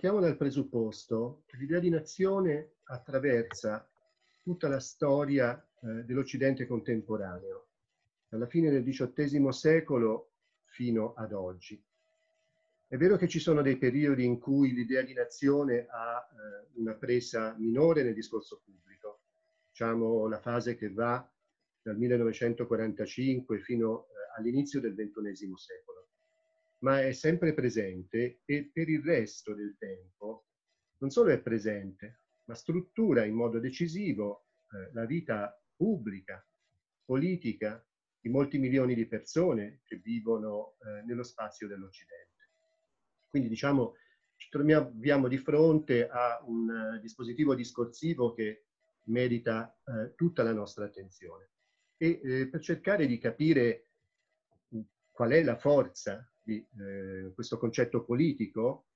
Partiamo dal presupposto che l'idea di nazione attraversa tutta la storia eh, dell'Occidente contemporaneo, dalla fine del XVIII secolo fino ad oggi. È vero che ci sono dei periodi in cui l'idea di nazione ha eh, una presa minore nel discorso pubblico, diciamo la fase che va dal 1945 fino eh, all'inizio del XXI secolo, ma è sempre presente e per il resto del tempo non solo è presente, ma struttura in modo decisivo eh, la vita pubblica, politica di molti milioni di persone che vivono eh, nello spazio dell'Occidente. Quindi diciamo ci troviamo di fronte a un uh, dispositivo discorsivo che merita uh, tutta la nostra attenzione. E eh, per cercare di capire qual è la forza di eh, questo concetto politico,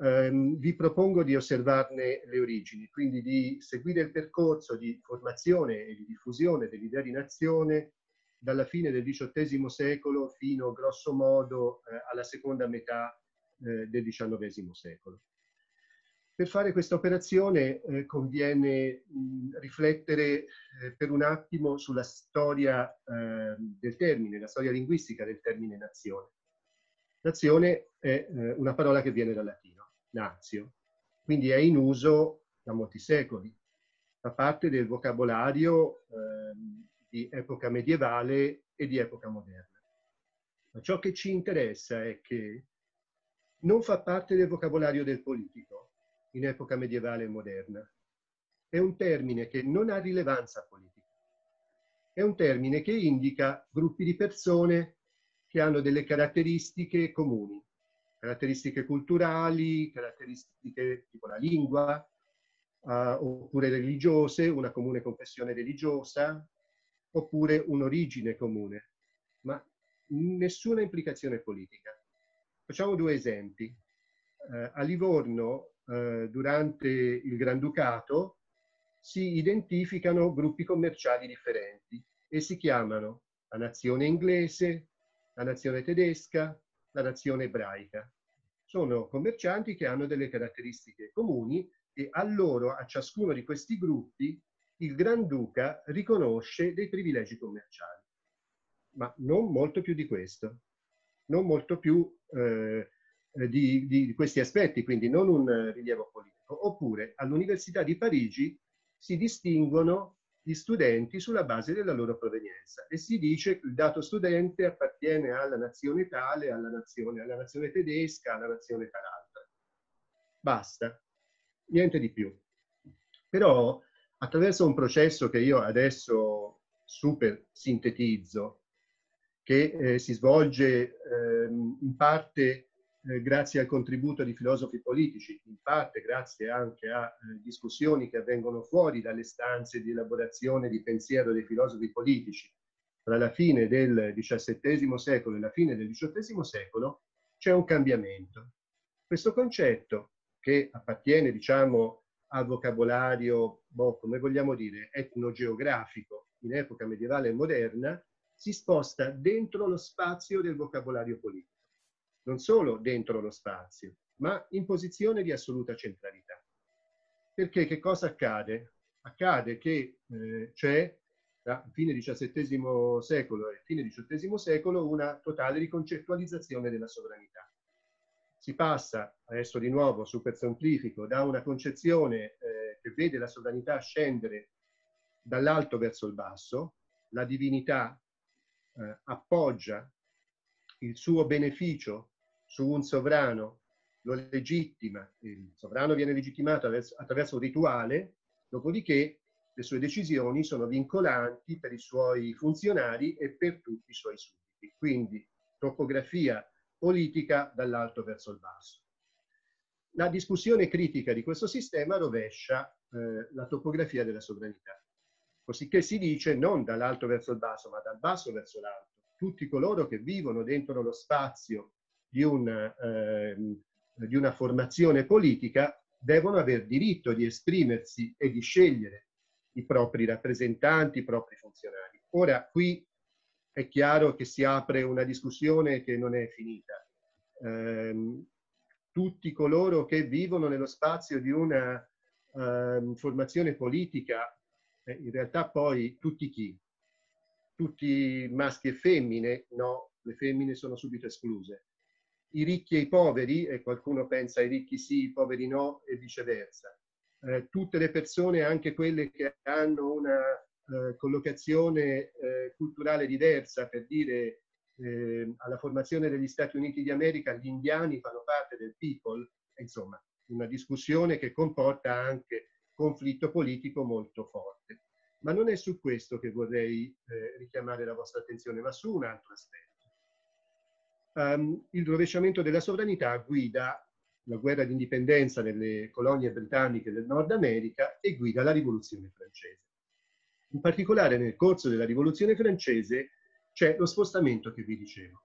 ehm, vi propongo di osservarne le origini, quindi di seguire il percorso di formazione e di diffusione dell'idea di nazione dalla fine del XVIII secolo fino grosso modo eh, alla seconda metà eh, del XIX secolo. Per fare questa operazione eh, conviene mh, riflettere eh, per un attimo sulla storia eh, del termine, la storia linguistica del termine nazione. Nazione è eh, una parola che viene dal latino, nazio, quindi è in uso da molti secoli, fa parte del vocabolario ehm, di epoca medievale e di epoca moderna. Ma ciò che ci interessa è che non fa parte del vocabolario del politico in epoca medievale e moderna. È un termine che non ha rilevanza politica. È un termine che indica gruppi di persone che hanno delle caratteristiche comuni, caratteristiche culturali, caratteristiche tipo la lingua, uh, oppure religiose, una comune confessione religiosa, oppure un'origine comune, ma nessuna implicazione politica. Facciamo due esempi. Eh, a Livorno, eh, durante il Granducato, si identificano gruppi commerciali differenti e si chiamano la nazione inglese, la nazione tedesca, la nazione ebraica. Sono commercianti che hanno delle caratteristiche comuni e a loro, a ciascuno di questi gruppi, il Granduca riconosce dei privilegi commerciali. Ma non molto più di questo non molto più eh, di, di, questi aspetti, quindi non un rilievo politico. Oppure all'Università di Parigi si distinguono gli studenti sulla base della loro provenienza e si dice che il dato studente appartiene alla nazione tale, alla nazione, alla nazione tedesca, alla nazione tal'altra. Basta, niente di più. Però attraverso un processo che io adesso super sintetizzo, che eh, si svolge eh, in parte eh, grazie al contributo di filosofi politici, in parte grazie anche a eh, discussioni che avvengono fuori dalle stanze di elaborazione di pensiero dei filosofi politici tra la fine del XVII secolo e la fine del XVIII secolo, c'è un cambiamento. Questo concetto, che appartiene, diciamo, al vocabolario, boh, come vogliamo dire, etnogeografico in epoca medievale e moderna, si sposta dentro lo spazio del vocabolario politico. Non solo dentro lo spazio, ma in posizione di assoluta centralità. Perché che cosa accade? Accade che eh, c'è a fine XVII secolo e fine XVIII secolo una totale riconcettualizzazione della sovranità. Si passa, adesso di nuovo super semplifico, da una concezione eh, che vede la sovranità scendere dall'alto verso il basso, la divinità eh, appoggia il suo beneficio su un sovrano, lo legittima, il sovrano viene legittimato attraverso un rituale, dopodiché le sue decisioni sono vincolanti per i suoi funzionari e per tutti i suoi sudditi. Quindi topografia politica dall'alto verso il basso. La discussione critica di questo sistema rovescia eh, la topografia della sovranità. Cosicché si dice non dall'alto verso il basso, ma dal basso verso l'alto. Tutti coloro che vivono dentro lo spazio di, un, eh, di una formazione politica devono aver diritto di esprimersi e di scegliere i propri rappresentanti, i propri funzionari. Ora, qui è chiaro che si apre una discussione che non è finita. Eh, tutti coloro che vivono nello spazio di una uh, formazione politica, eh, in realtà poi tutti chi? Tutti maschi e femmine? No, le femmine sono subito escluse. I ricchi e i poveri, e qualcuno pensa ai ricchi sì, i poveri no, e viceversa. Eh, tutte le persone, anche quelle che hanno una eh, collocazione eh, culturale diversa, per dire eh, alla formazione degli Stati Uniti d'America gli indiani fanno parte del people, insomma, una discussione che comporta anche conflitto politico molto forte. Ma non è su questo che vorrei eh, richiamare la vostra attenzione, ma su un altro aspetto. Um, il rovesciamento della sovranità guida la guerra d'indipendenza delle colonie britanniche del Nord America e guida la rivoluzione francese. In particolare nel corso della rivoluzione francese c'è lo spostamento che vi dicevo.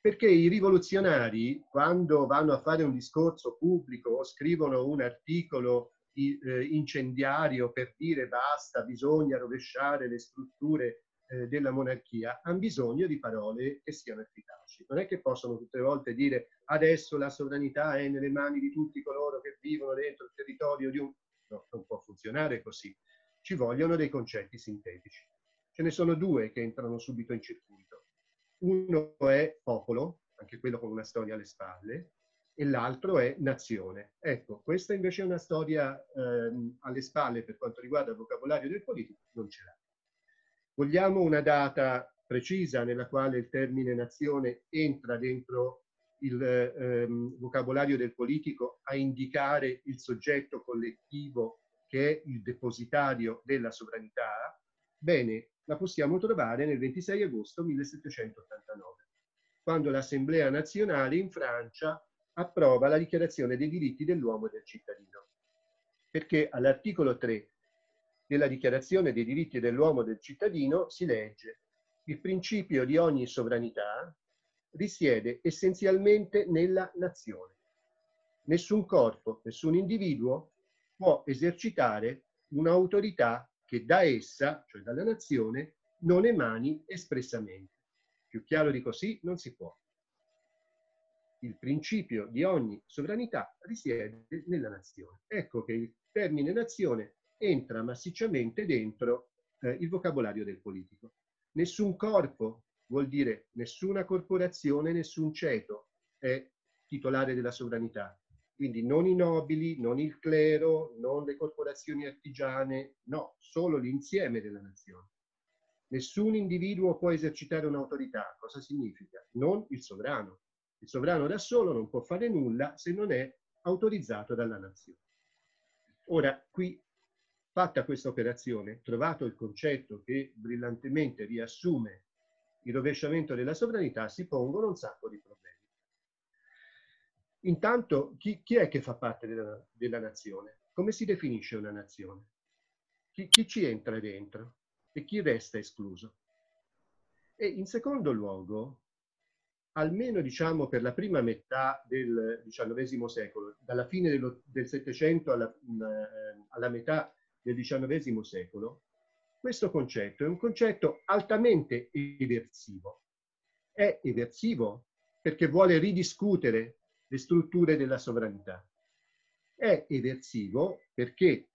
Perché i rivoluzionari, quando vanno a fare un discorso pubblico o scrivono un articolo eh, incendiario per dire basta, bisogna rovesciare le strutture eh, della monarchia, hanno bisogno di parole che siano efficaci. Non è che possono tutte le volte dire adesso la sovranità è nelle mani di tutti coloro che vivono dentro il territorio di un... No, non può funzionare così. Ci vogliono dei concetti sintetici. Ce ne sono due che entrano subito in circuito. Uno è popolo, anche quello con una storia alle spalle, e l'altro è nazione. Ecco, questa invece è una storia ehm, alle spalle per quanto riguarda il vocabolario del politico, non ce l'ha. Vogliamo una data precisa nella quale il termine nazione entra dentro il ehm, vocabolario del politico a indicare il soggetto collettivo che è il depositario della sovranità? Bene, la possiamo trovare nel 26 agosto 1789, quando l'Assemblea nazionale in Francia approva la dichiarazione dei diritti dell'uomo e del cittadino. Perché all'articolo 3 della dichiarazione dei diritti dell'uomo e del cittadino si legge il principio di ogni sovranità risiede essenzialmente nella nazione. Nessun corpo, nessun individuo può esercitare un'autorità che da essa, cioè dalla nazione, non emani espressamente. Più chiaro di così non si può. Il principio di ogni sovranità risiede nella nazione. Ecco che il termine nazione entra massicciamente dentro eh, il vocabolario del politico. Nessun corpo vuol dire nessuna corporazione, nessun ceto è titolare della sovranità. Quindi non i nobili, non il clero, non le corporazioni artigiane, no, solo l'insieme della nazione. Nessun individuo può esercitare un'autorità. Cosa significa? Non il sovrano. Il sovrano da solo non può fare nulla se non è autorizzato dalla nazione. Ora, qui, fatta questa operazione, trovato il concetto che brillantemente riassume il rovesciamento della sovranità, si pongono un sacco di problemi. Intanto, chi, chi è che fa parte della, della, nazione? Come si definisce una nazione? Chi, chi ci entra dentro e chi resta escluso? E in secondo luogo, almeno diciamo per la prima metà del XIX secolo, dalla fine dello, del Settecento alla, eh, alla metà del XIX secolo, questo concetto è un concetto altamente eversivo. È eversivo perché vuole ridiscutere le strutture della sovranità. È eversivo perché, eh,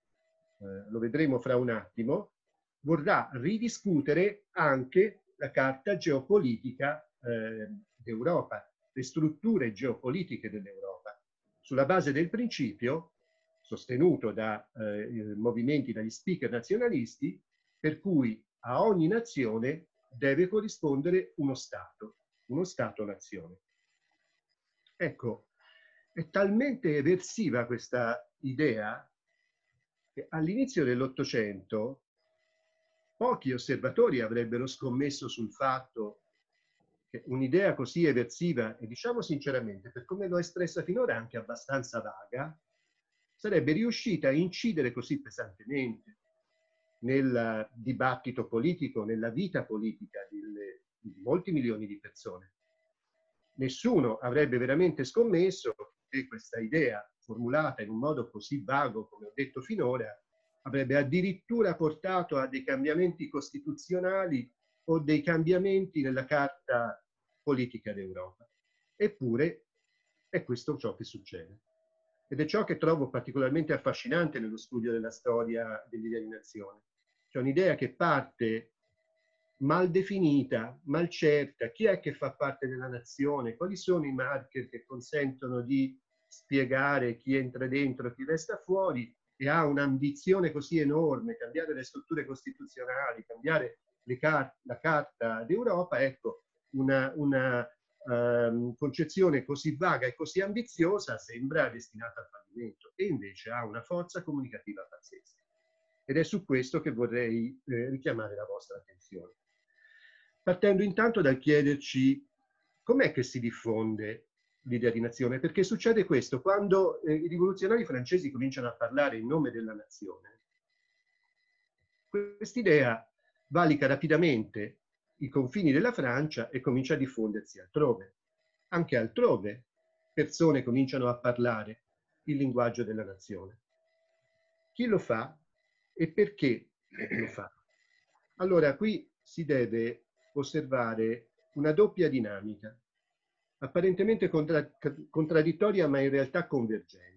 lo vedremo fra un attimo, vorrà ridiscutere anche la carta geopolitica eh, d'Europa, le strutture geopolitiche dell'Europa, sulla base del principio sostenuto da eh, movimenti, dagli speaker nazionalisti, per cui a ogni nazione deve corrispondere uno Stato, uno Stato-nazione. Ecco, è talmente eversiva questa idea che all'inizio dell'Ottocento pochi osservatori avrebbero scommesso sul fatto che un'idea così eversiva, e diciamo sinceramente, per come l'ho espressa finora anche abbastanza vaga, sarebbe riuscita a incidere così pesantemente nel dibattito politico, nella vita politica di molti milioni di persone nessuno avrebbe veramente scommesso che questa idea, formulata in un modo così vago come ho detto finora, avrebbe addirittura portato a dei cambiamenti costituzionali o dei cambiamenti nella carta politica d'Europa. Eppure È questo ciò che succede. Ed è ciò che trovo particolarmente affascinante nello studio della storia dell'idea di nazione. C'è un'idea che parte mal definita, mal certa, chi è che fa parte della nazione, quali sono i marker che consentono di spiegare chi entra dentro e chi resta fuori? E ha un'ambizione così enorme, cambiare le strutture costituzionali, cambiare car la Carta d'Europa, ecco, una, una um, concezione così vaga e così ambiziosa sembra destinata al fallimento e invece ha una forza comunicativa pazzesca. Ed è su questo che vorrei eh, richiamare la vostra attenzione partendo intanto dal chiederci com'è che si diffonde l'idea di nazione, perché succede questo, quando eh, i rivoluzionari francesi cominciano a parlare in nome della nazione, quest'idea valica rapidamente i confini della Francia e comincia a diffondersi altrove. Anche altrove persone cominciano a parlare il linguaggio della nazione. Chi lo fa e perché lo fa? Allora, qui si deve osservare una doppia dinamica, apparentemente contra contraddittoria ma in realtà convergente.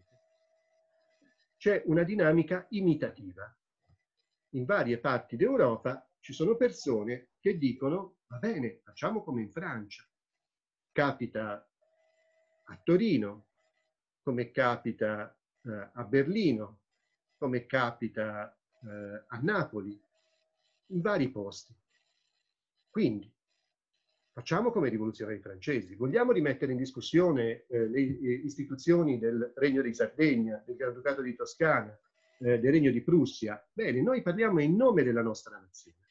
C'è una dinamica imitativa. In varie parti d'Europa ci sono persone che dicono va bene, facciamo come in Francia. Capita a Torino, come capita eh, a Berlino, come capita eh, a Napoli, in vari posti. Quindi, facciamo come i rivoluzionari francesi. Vogliamo rimettere in discussione eh, le istituzioni del Regno di Sardegna, del Granducato di Toscana, eh, del Regno di Prussia? Bene, noi parliamo in nome della nostra nazione.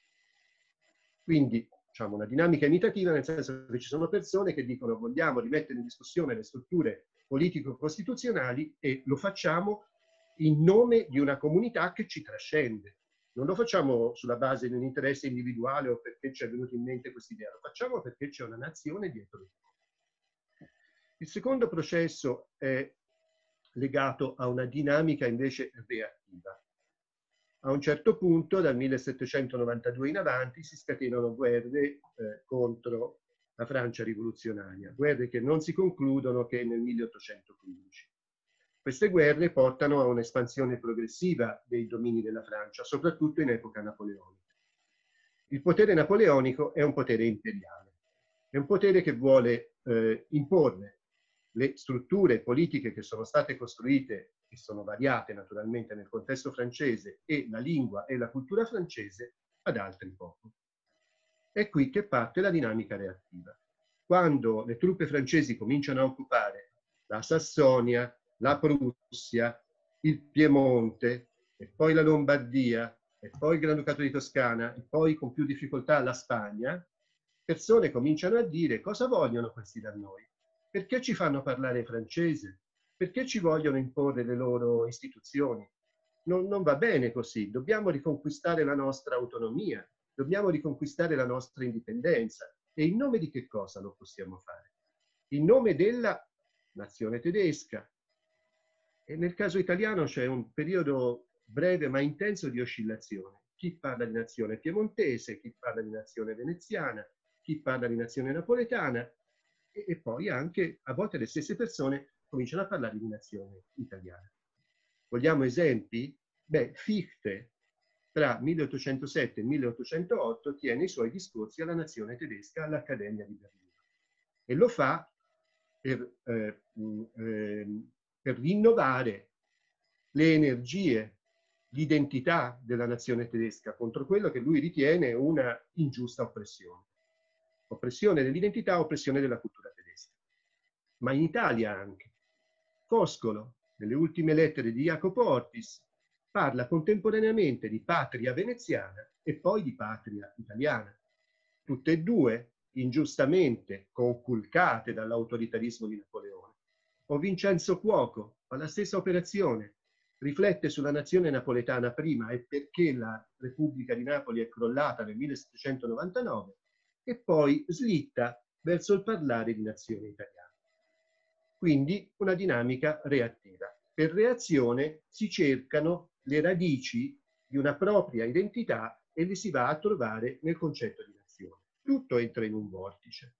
Quindi, diciamo, una dinamica imitativa nel senso che ci sono persone che dicono vogliamo rimettere in discussione le strutture politico-costituzionali e lo facciamo in nome di una comunità che ci trascende, non lo facciamo sulla base di un interesse individuale o perché ci è venuta in mente questa idea, lo facciamo perché c'è una nazione dietro di noi. Il secondo processo è legato a una dinamica invece reattiva. A un certo punto, dal 1792 in avanti, si scatenano guerre eh, contro la Francia rivoluzionaria, guerre che non si concludono che nel 1815. Queste guerre portano a un'espansione progressiva dei domini della Francia, soprattutto in epoca napoleonica. Il potere napoleonico è un potere imperiale, è un potere che vuole eh, imporre le strutture politiche che sono state costruite e sono variate naturalmente nel contesto francese e la lingua e la cultura francese ad altri popoli. È qui che parte la dinamica reattiva. Quando le truppe francesi cominciano a occupare la Sassonia, la Prussia, il Piemonte, e poi la Lombardia, e poi il Granducato di Toscana, e poi con più difficoltà la Spagna, persone cominciano a dire cosa vogliono questi da noi? Perché ci fanno parlare francese? Perché ci vogliono imporre le loro istituzioni? Non, non va bene così, dobbiamo riconquistare la nostra autonomia, dobbiamo riconquistare la nostra indipendenza. E in nome di che cosa lo possiamo fare? In nome della nazione tedesca, e nel caso italiano c'è un periodo breve ma intenso di oscillazione. Chi parla di nazione piemontese, chi parla di nazione veneziana, chi parla di nazione napoletana e, e poi anche a volte le stesse persone cominciano a parlare di nazione italiana. Vogliamo esempi? Beh, Fichte tra 1807 e 1808 tiene i suoi discorsi alla nazione tedesca all'Accademia di Berlino e lo fa per eh, eh, per rinnovare le energie, l'identità della nazione tedesca contro quello che lui ritiene una ingiusta oppressione. Oppressione dell'identità, oppressione della cultura tedesca. Ma in Italia anche. Foscolo, nelle ultime lettere di Jacopo Ortis, parla contemporaneamente di patria veneziana e poi di patria italiana. Tutte e due ingiustamente conculcate dall'autoritarismo di Napoleone o Vincenzo Cuoco fa la stessa operazione, riflette sulla nazione napoletana prima e perché la Repubblica di Napoli è crollata nel 1799 e poi slitta verso il parlare di nazione italiana. Quindi una dinamica reattiva. Per reazione si cercano le radici di una propria identità e le si va a trovare nel concetto di nazione. Tutto entra in un vortice.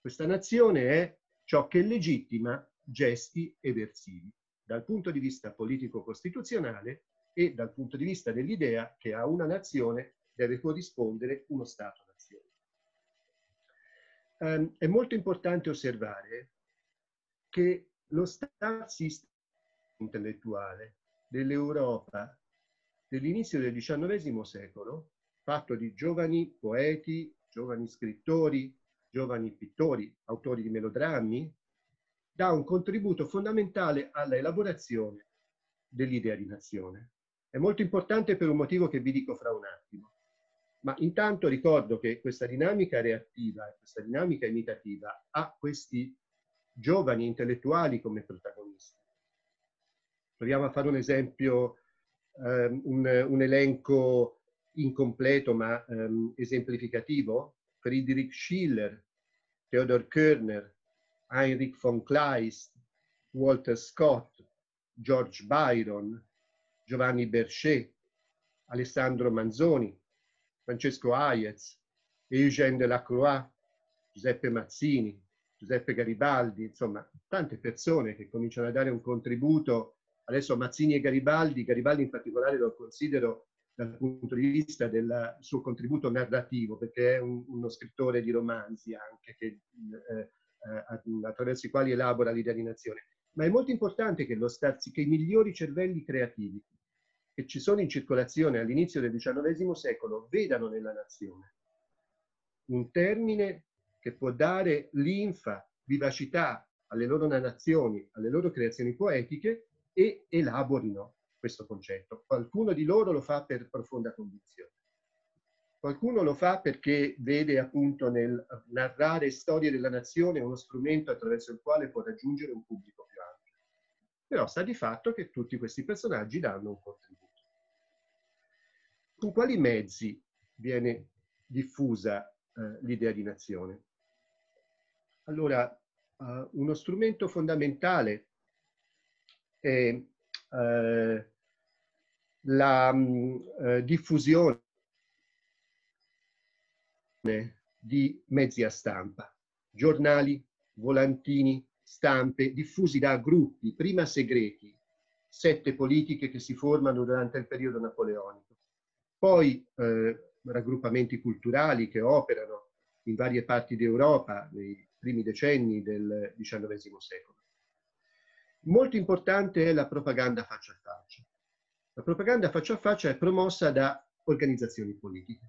Questa nazione è ciò che legittima gesti eversivi, dal punto di vista politico-costituzionale e dal punto di vista dell'idea che a una nazione deve corrispondere uno Stato-nazione. Um, è molto importante osservare che lo Star System intellettuale dell'Europa dell'inizio del XIX secolo, fatto di giovani poeti, giovani scrittori, giovani pittori, autori di melodrammi, dà un contributo fondamentale alla elaborazione dell'idea di nazione. È molto importante per un motivo che vi dico fra un attimo. Ma intanto ricordo che questa dinamica reattiva, questa dinamica imitativa ha questi giovani intellettuali come protagonisti. Proviamo a fare un esempio, um, un, un, elenco incompleto ma um, esemplificativo. Friedrich Schiller, Theodor Körner, Heinrich von Kleist, Walter Scott, George Byron, Giovanni Berchet, Alessandro Manzoni, Francesco Hayez, Eugène Delacroix, Giuseppe Mazzini, Giuseppe Garibaldi, insomma, tante persone che cominciano a dare un contributo. Adesso Mazzini e Garibaldi, Garibaldi in particolare lo considero dal punto di vista del suo contributo narrativo, perché è un, uno scrittore di romanzi anche, che, eh, eh, attraverso i quali elabora l'idea di nazione. Ma è molto importante che, starsi, che i migliori cervelli creativi che ci sono in circolazione all'inizio del XIX secolo vedano nella nazione un termine che può dare linfa, vivacità alle loro narrazioni, alle loro creazioni poetiche e elaborino questo concetto. Qualcuno di loro lo fa per profonda convinzione. Qualcuno lo fa perché vede appunto nel narrare storie della nazione uno strumento attraverso il quale può raggiungere un pubblico più ampio. Però sta di fatto che tutti questi personaggi danno un contributo. Con quali mezzi viene diffusa eh, l'idea di nazione? Allora, uh, uno strumento fondamentale è uh, la uh, diffusione di mezzi a stampa, giornali, volantini, stampe diffusi da gruppi, prima segreti, sette politiche che si formano durante il periodo napoleonico, poi eh, raggruppamenti culturali che operano in varie parti d'Europa nei primi decenni del XIX secolo. Molto importante è la propaganda faccia a faccia. La propaganda faccia a faccia è promossa da organizzazioni politiche,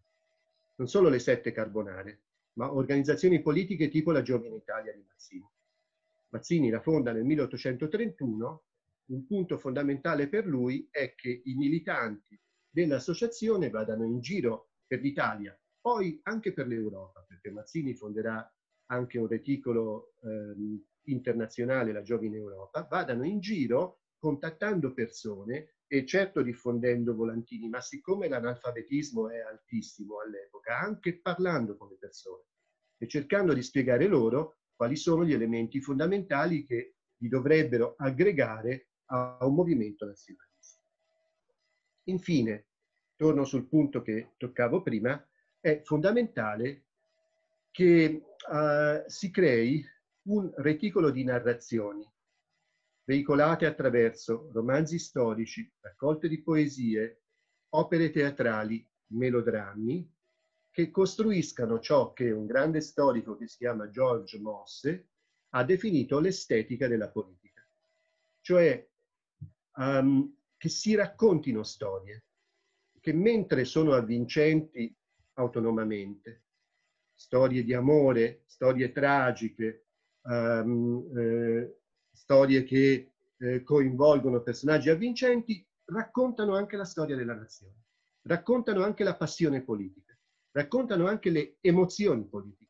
non solo le sette carbonare, ma organizzazioni politiche tipo la Giovine Italia di Mazzini. Mazzini la fonda nel 1831, un punto fondamentale per lui è che i militanti dell'associazione vadano in giro per l'Italia, poi anche per l'Europa, perché Mazzini fonderà anche un reticolo ehm, internazionale, la Giovine Europa, vadano in giro contattando persone e certo diffondendo volantini, ma siccome l'analfabetismo è altissimo all'epoca, anche parlando con le persone e cercando di spiegare loro quali sono gli elementi fondamentali che li dovrebbero aggregare a un movimento nazionalista. Infine, torno sul punto che toccavo prima, è fondamentale che uh, si crei un reticolo di narrazioni veicolate attraverso romanzi storici, raccolte di poesie, opere teatrali, melodrammi, che costruiscano ciò che un grande storico che si chiama George Mosse ha definito l'estetica della politica, cioè um, che si raccontino storie, che mentre sono avvincenti autonomamente, storie di amore, storie tragiche, um, eh, storie che eh, coinvolgono personaggi avvincenti, raccontano anche la storia della nazione, raccontano anche la passione politica, raccontano anche le emozioni politiche.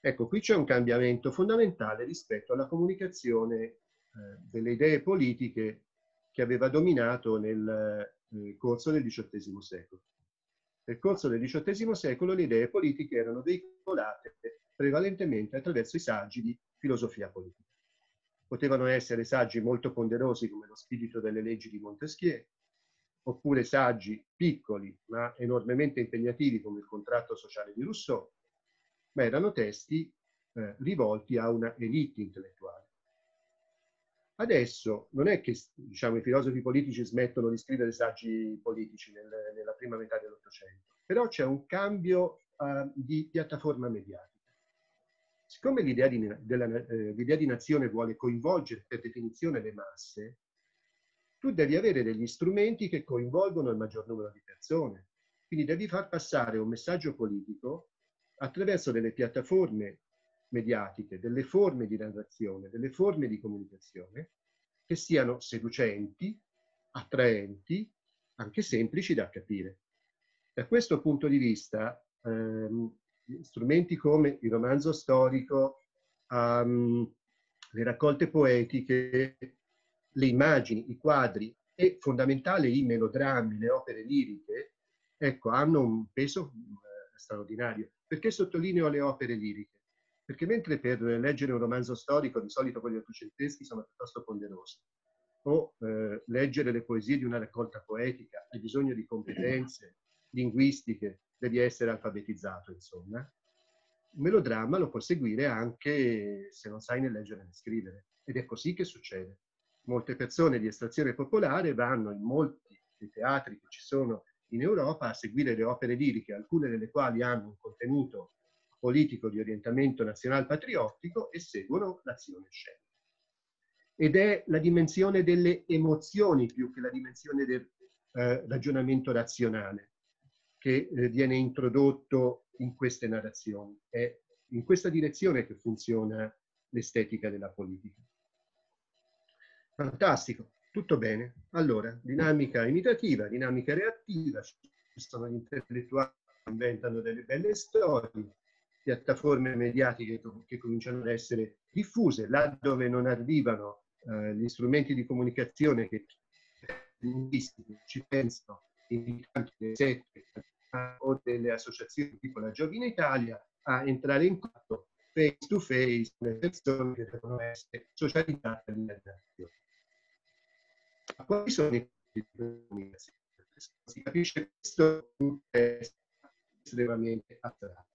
Ecco, qui c'è un cambiamento fondamentale rispetto alla comunicazione eh, delle idee politiche che aveva dominato nel eh, corso del XVIII secolo. Nel corso del XVIII secolo le idee politiche erano veicolate prevalentemente attraverso i saggi di filosofia politica. Potevano essere saggi molto ponderosi come lo spirito delle leggi di Montesquieu, oppure saggi piccoli ma enormemente impegnativi come il contratto sociale di Rousseau, ma erano testi eh, rivolti a una elite intellettuale. Adesso non è che diciamo, i filosofi politici smettono di scrivere saggi politici nel, nella prima metà dell'Ottocento, però c'è un cambio uh, di piattaforma mediatica. Siccome l'idea di, della, eh, l'idea di nazione vuole coinvolgere per definizione le masse, tu devi avere degli strumenti che coinvolgono il maggior numero di persone. Quindi devi far passare un messaggio politico attraverso delle piattaforme mediatiche, delle forme di narrazione, delle forme di comunicazione che siano seducenti, attraenti, anche semplici da capire. Da questo punto di vista, ehm, strumenti come il romanzo storico, um, le raccolte poetiche, le immagini, i quadri e fondamentale i melodrammi, le opere liriche, ecco, hanno un peso eh, straordinario. Perché sottolineo le opere liriche? Perché mentre per leggere un romanzo storico, di solito quelli ottocenteschi sono piuttosto ponderosi, o eh, leggere le poesie di una raccolta poetica hai bisogno di competenze linguistiche, devi essere alfabetizzato, insomma. Un melodramma lo puoi seguire anche se non sai né leggere né scrivere. Ed è così che succede. Molte persone di estrazione popolare vanno in molti dei teatri che ci sono in Europa a seguire le opere liriche, alcune delle quali hanno un contenuto politico di orientamento nazional patriottico e seguono l'azione scenica. Ed è la dimensione delle emozioni più che la dimensione del eh, ragionamento razionale che eh, viene introdotto in queste narrazioni. È in questa direzione che funziona l'estetica della politica. Fantastico, tutto bene. Allora, dinamica imitativa, dinamica reattiva, ci sono gli intellettuali che inventano delle belle storie, piattaforme mediatiche che cominciano ad essere diffuse, laddove non arrivano eh, gli strumenti di comunicazione che ci pensano in tanti sette o delle associazioni tipo la Giovine Italia a entrare in contatto face to face con le persone che devono essere socializzate all'internazione. Quali sono i di comunicazione? Si capisce questo è estremamente astratto.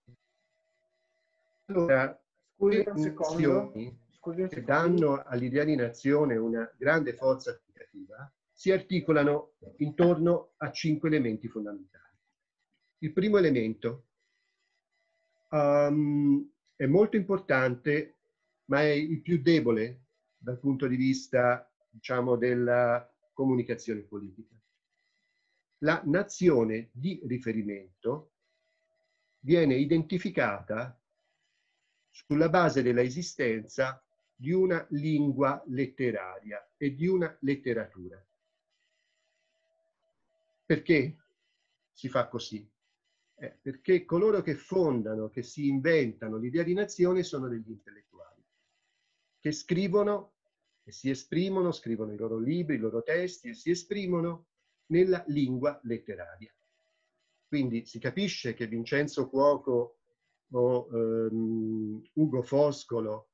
Allora, Scusi un secondo. Scusi un che danno all'idea di nazione una grande forza applicativa si articolano intorno a cinque elementi fondamentali. Il primo elemento um, è molto importante, ma è il più debole dal punto di vista, diciamo, della comunicazione politica. La nazione di riferimento viene identificata sulla base della esistenza di una lingua letteraria e di una letteratura. Perché si fa così? Eh, perché coloro che fondano, che si inventano l'idea di nazione sono degli intellettuali, che scrivono e si esprimono, scrivono i loro libri, i loro testi e si esprimono nella lingua letteraria. Quindi si capisce che Vincenzo Cuoco o ehm, Ugo Foscolo,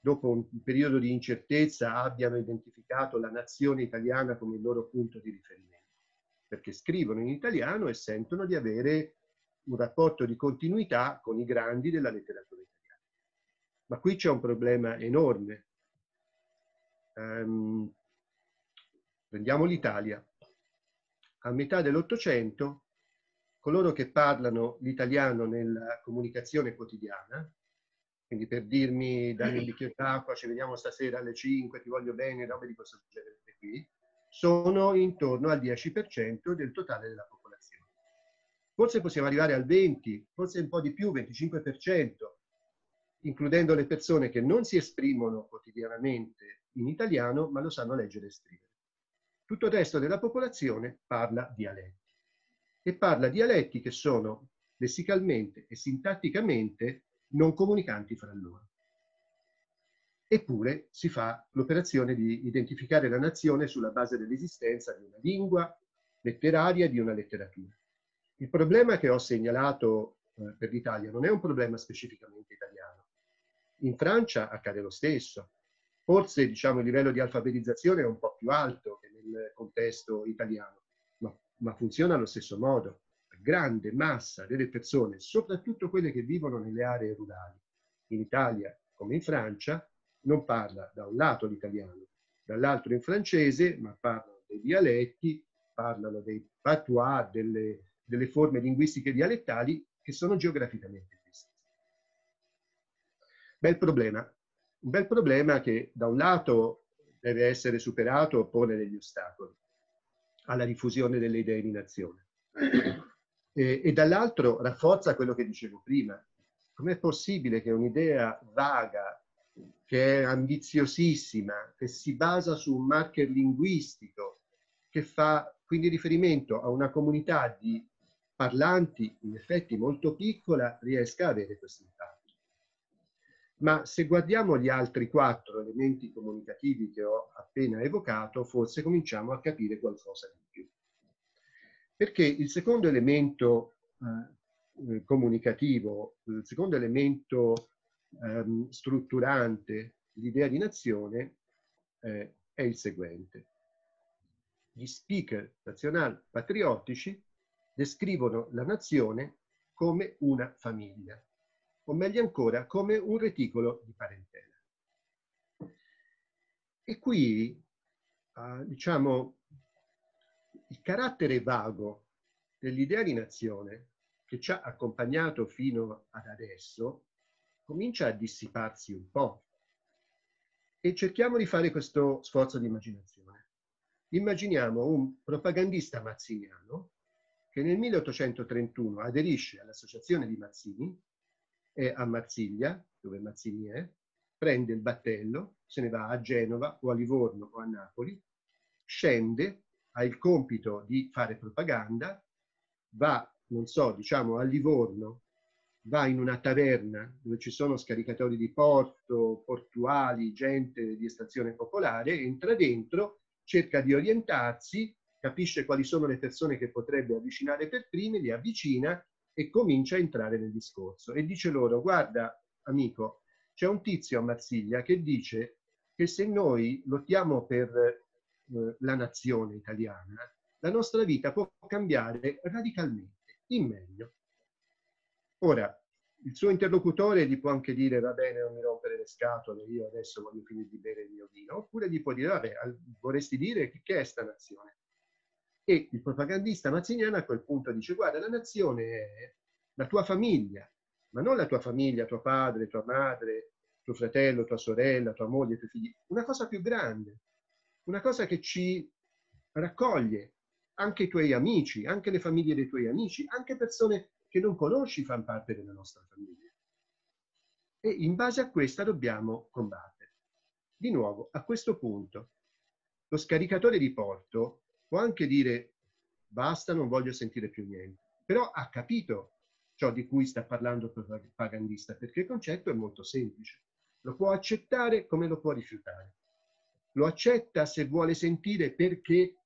dopo un periodo di incertezza, abbiano identificato la nazione italiana come il loro punto di riferimento, perché scrivono in italiano e sentono di avere un rapporto di continuità con i grandi della letteratura italiana. Ma qui c'è un problema enorme. Um, prendiamo l'Italia. A metà dell'Ottocento coloro che parlano l'italiano nella comunicazione quotidiana, quindi per dirmi dammi un bicchiere d'acqua, ci vediamo stasera alle 5, ti voglio bene, robe di questo genere qui, sono intorno al 10% del totale della popolazione. Forse possiamo arrivare al 20, forse un po' di più, 25%, includendo le persone che non si esprimono quotidianamente in italiano, ma lo sanno leggere e scrivere. Tutto il resto della popolazione parla dialetto e parla dialetti che sono lessicalmente e sintatticamente non comunicanti fra loro. Eppure si fa l'operazione di identificare la nazione sulla base dell'esistenza di una lingua letteraria e di una letteratura. Il problema che ho segnalato eh, per l'Italia non è un problema specificamente italiano. In Francia accade lo stesso. Forse diciamo, il livello di alfabetizzazione è un po' più alto che nel contesto italiano ma funziona allo stesso modo. La grande massa delle persone, soprattutto quelle che vivono nelle aree rurali, in Italia come in Francia, non parla da un lato l'italiano, dall'altro in francese, ma parlano dei dialetti, parlano dei patois, delle, delle forme linguistiche dialettali che sono geograficamente viste. Bel problema. Un bel problema che da un lato deve essere superato, pone degli ostacoli alla diffusione delle idee di nazione. E, e dall'altro rafforza quello che dicevo prima. Com'è possibile che un'idea vaga, che è ambiziosissima, che si basa su un marker linguistico, che fa quindi riferimento a una comunità di parlanti, in effetti molto piccola, riesca a avere questo impatto? Ma se guardiamo gli altri quattro elementi comunicativi che ho appena evocato, forse cominciamo a capire qualcosa di. Perché il secondo elemento eh, eh comunicativo, il secondo elemento eh, strutturante l'idea di nazione eh, è il seguente. Gli speaker nazionali patriottici descrivono la nazione come una famiglia o meglio ancora come un reticolo di parentela. E qui, eh, diciamo, il carattere vago dell'idea di nazione che ci ha accompagnato fino ad adesso comincia a dissiparsi un po'. E cerchiamo di fare questo sforzo di immaginazione. Immaginiamo un propagandista mazziniano che nel 1831 aderisce all'associazione di Mazzini è a Marsiglia, dove Mazzini è, prende il battello, se ne va a Genova o a Livorno o a Napoli, scende, ha il compito di fare propaganda, va, non so, diciamo a Livorno, va in una taverna dove ci sono scaricatori di porto, portuali, gente di estrazione popolare, entra dentro, cerca di orientarsi, capisce quali sono le persone che potrebbe avvicinare per prime, li avvicina e comincia a entrare nel discorso. E dice loro, guarda amico, c'è un tizio a Marsiglia che dice che se noi lottiamo per eh, la nazione italiana, la nostra vita può cambiare radicalmente, in meglio. Ora, il suo interlocutore gli può anche dire va bene, non mi rompere le scatole, io adesso voglio finire di bere il mio vino, oppure gli può dire vabbè, vorresti dire che è sta nazione? E il propagandista mazziniano a quel punto dice, guarda, la nazione è la tua famiglia, ma non la tua famiglia, tuo padre, tua madre, tuo fratello, tua sorella, tua moglie, tuoi figli, una cosa più grande, una cosa che ci raccoglie anche i tuoi amici, anche le famiglie dei tuoi amici, anche persone che non conosci fanno parte della nostra famiglia. E in base a questa dobbiamo combattere. Di nuovo, a questo punto, lo scaricatore di porto può anche dire basta, non voglio sentire più niente, però ha capito ciò di cui sta parlando il propagandista, perché il concetto è molto semplice. Lo può accettare come lo può rifiutare. Lo accetta se vuole sentire perché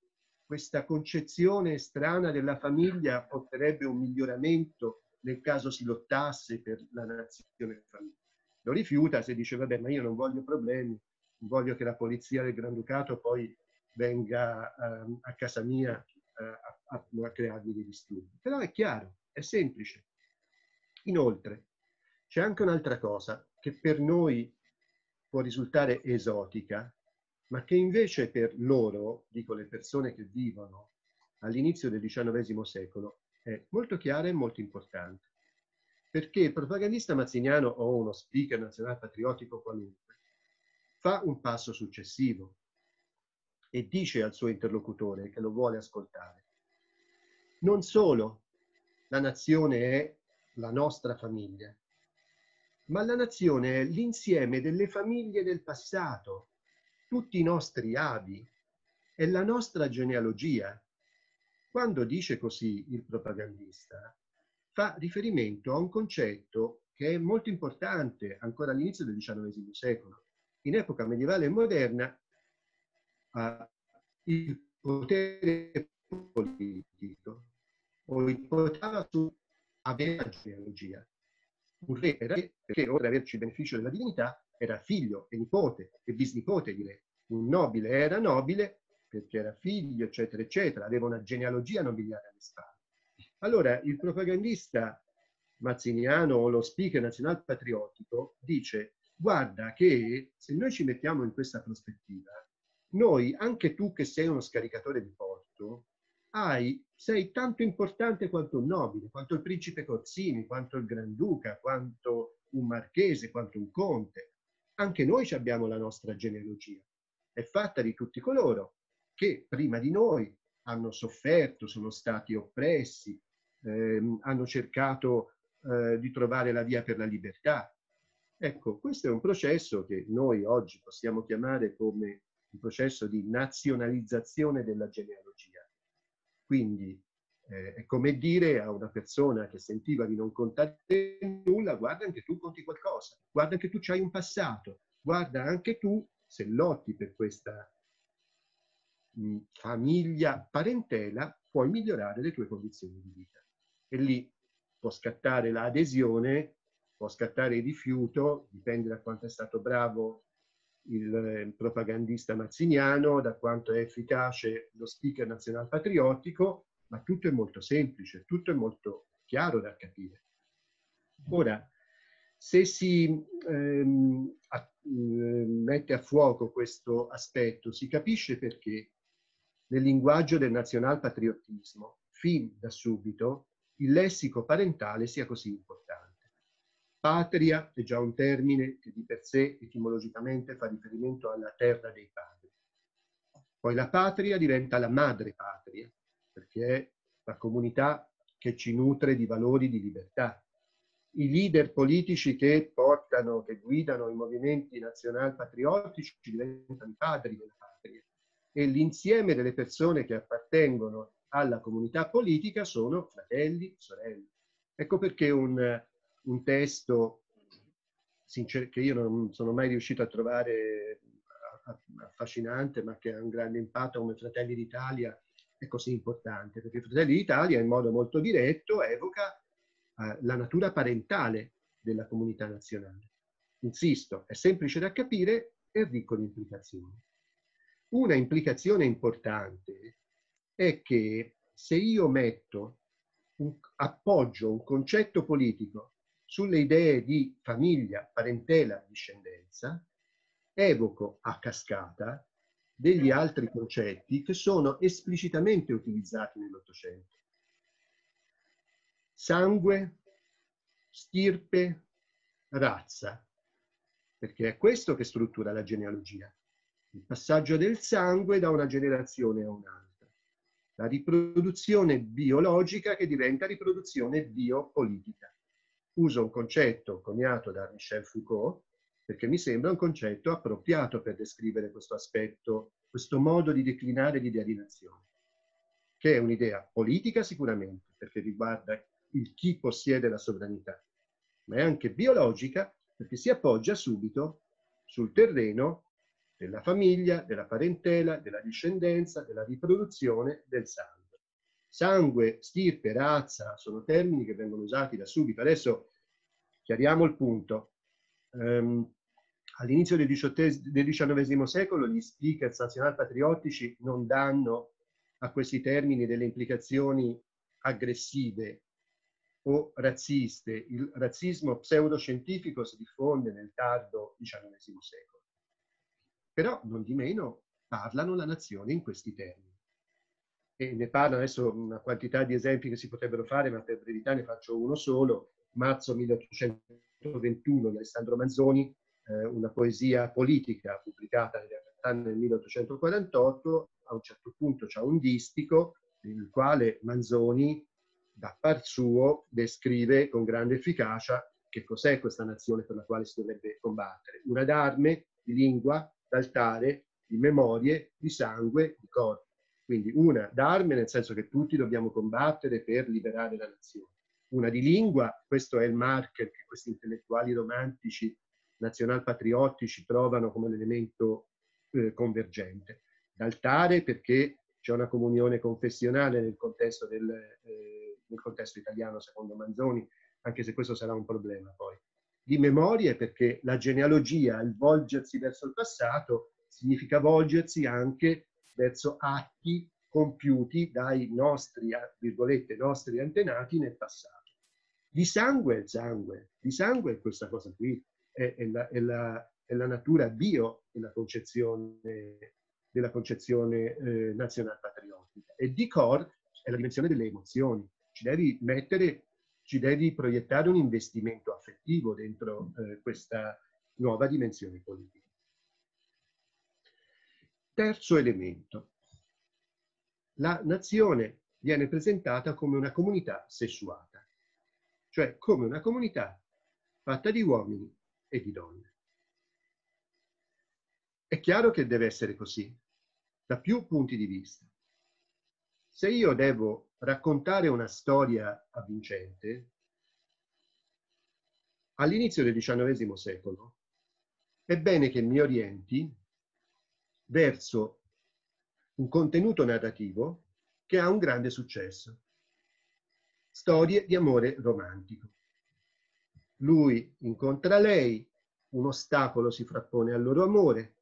questa concezione strana della famiglia porterebbe un miglioramento nel caso si lottasse per la nazione famiglia. Lo rifiuta se dice vabbè ma io non voglio problemi, non voglio che la polizia del Granducato poi venga um, a casa mia uh, a, a, a crearmi dei disturbi. Però è chiaro, è semplice. Inoltre, c'è anche un'altra cosa che per noi può risultare esotica, ma che invece per loro, dico le persone che vivono all'inizio del XIX secolo, è molto chiara e molto importante. Perché il propagandista mazziniano o uno speaker nazionale patriottico qualunque fa un passo successivo, e dice al suo interlocutore che lo vuole ascoltare. Non solo la nazione è la nostra famiglia, ma la nazione è l'insieme delle famiglie del passato, tutti i nostri avi, è la nostra genealogia. Quando dice così il propagandista, fa riferimento a un concetto che è molto importante ancora all'inizio del XIX secolo. In epoca medievale e moderna uh, il potere politico o ipotava su avere la genealogia. Un re perché oltre ad averci il beneficio della divinità era figlio e nipote e bisnipote di re. Un nobile era nobile perché era figlio, eccetera, eccetera, aveva una genealogia nobiliare alle spalle. Allora il propagandista mazziniano o lo speaker nazional patriottico dice guarda che se noi ci mettiamo in questa prospettiva noi, anche tu che sei uno scaricatore di porto, hai, sei tanto importante quanto un nobile, quanto il principe Corsini, quanto il Granduca, quanto un marchese, quanto un conte. Anche noi abbiamo la nostra genealogia. È fatta di tutti coloro che prima di noi hanno sofferto, sono stati oppressi, ehm, hanno cercato eh, di trovare la via per la libertà. Ecco, questo è un processo che noi oggi possiamo chiamare come un processo di nazionalizzazione della genealogia. Quindi eh, è come dire a una persona che sentiva di non contare nulla, guarda anche tu conti qualcosa, guarda anche tu hai un passato, guarda anche tu se lotti per questa mh, famiglia, parentela, puoi migliorare le tue condizioni di vita. E lì può scattare l'adesione, può scattare il rifiuto, dipende da quanto è stato bravo il eh, propagandista mazziniano, da quanto è efficace lo speaker nazional patriottico, ma tutto è molto semplice, tutto è molto chiaro da capire. Ora, se si ehm, a, eh, mette a fuoco questo aspetto, si capisce perché nel linguaggio del nazionalpatriottismo, fin da subito, il lessico parentale sia così importante. Patria è già un termine che di per sé etimologicamente fa riferimento alla terra dei padri. Poi la patria diventa la madre patria, perché è la comunità che ci nutre di valori di libertà. I leader politici che portano, che guidano i movimenti nazional-patriottici diventano i padri della patria e l'insieme delle persone che appartengono alla comunità politica sono fratelli, sorelle. Ecco perché un un testo che io non sono mai riuscito a trovare affascinante, ma che ha un grande impatto come Fratelli d'Italia, è così importante, perché Fratelli d'Italia in modo molto diretto evoca eh, la natura parentale della comunità nazionale. Insisto, è semplice da capire e ricco di implicazioni. Una implicazione importante è che se io metto, un, appoggio un concetto politico sulle idee di famiglia, parentela, discendenza, evoco a cascata degli altri concetti che sono esplicitamente utilizzati nell'Ottocento. Sangue, stirpe, razza, perché è questo che struttura la genealogia. Il passaggio del sangue da una generazione a un'altra. La riproduzione biologica che diventa riproduzione biopolitica uso un concetto coniato da Michel Foucault perché mi sembra un concetto appropriato per descrivere questo aspetto, questo modo di declinare l'idea di nazione, che è un'idea politica sicuramente, perché riguarda il chi possiede la sovranità, ma è anche biologica perché si appoggia subito sul terreno della famiglia, della parentela, della discendenza, della riproduzione del sangue sangue, stirpe, razza, sono termini che vengono usati da subito. Adesso chiariamo il punto. Um, all'inizio del, del XIX secolo gli speakers nazionalpatriottici non danno a questi termini delle implicazioni aggressive o razziste. Il razzismo pseudoscientifico si diffonde nel tardo XIX secolo. Però, non di meno, parlano la nazione in questi termini e ne parlo adesso una quantità di esempi che si potrebbero fare, ma per brevità ne faccio uno solo. Marzo 1821 di Alessandro Manzoni, eh, una poesia politica pubblicata nel 1848, a un certo punto c'è un distico nel quale Manzoni, da par suo, descrive con grande efficacia che cos'è questa nazione per la quale si dovrebbe combattere. Una d'arme, di lingua, d'altare, di memorie, di sangue, di corpo. Quindi una d'arme nel senso che tutti dobbiamo combattere per liberare la nazione. Una di lingua, questo è il marker che questi intellettuali romantici nazionalpatriottici trovano come l'elemento eh, convergente. D'altare perché c'è una comunione confessionale nel contesto, del, eh, nel contesto italiano, secondo Manzoni, anche se questo sarà un problema poi. Di memorie perché la genealogia, il volgersi verso il passato, significa volgersi anche verso atti compiuti dai nostri, virgolette, nostri antenati nel passato. Di sangue è sangue, di sangue è questa cosa qui, è, è, la, è, la, è la, natura bio della concezione della concezione eh, nazional patriottica. E di core è la dimensione delle emozioni. Ci devi mettere, ci devi proiettare un investimento affettivo dentro eh, questa nuova dimensione politica. Terzo elemento. La nazione viene presentata come una comunità sessuata, cioè come una comunità fatta di uomini e di donne. È chiaro che deve essere così, da più punti di vista. Se io devo raccontare una storia avvincente, all'inizio del XIX secolo, è bene che mi orienti verso un contenuto narrativo che ha un grande successo. Storie di amore romantico. Lui incontra lei, un ostacolo si frappone al loro amore,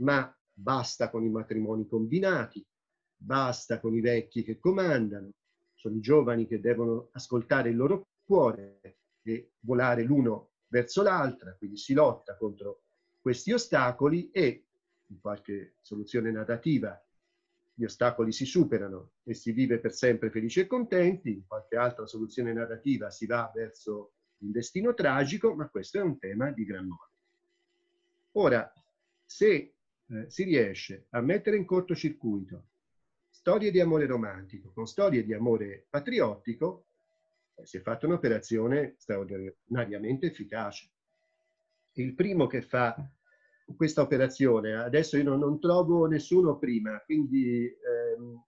ma basta con i matrimoni combinati, basta con i vecchi che comandano, sono i giovani che devono ascoltare il loro cuore e volare l'uno verso l'altra, quindi si lotta contro questi ostacoli e in qualche soluzione narrativa gli ostacoli si superano e si vive per sempre felici e contenti, in qualche altra soluzione narrativa si va verso un destino tragico, ma questo è un tema di gran modo. Ora, se eh, si riesce a mettere in cortocircuito storie di amore romantico con storie di amore patriottico, eh, si è fatta un'operazione straordinariamente efficace. Il primo che fa questa operazione, adesso io non, non trovo nessuno prima, quindi ehm,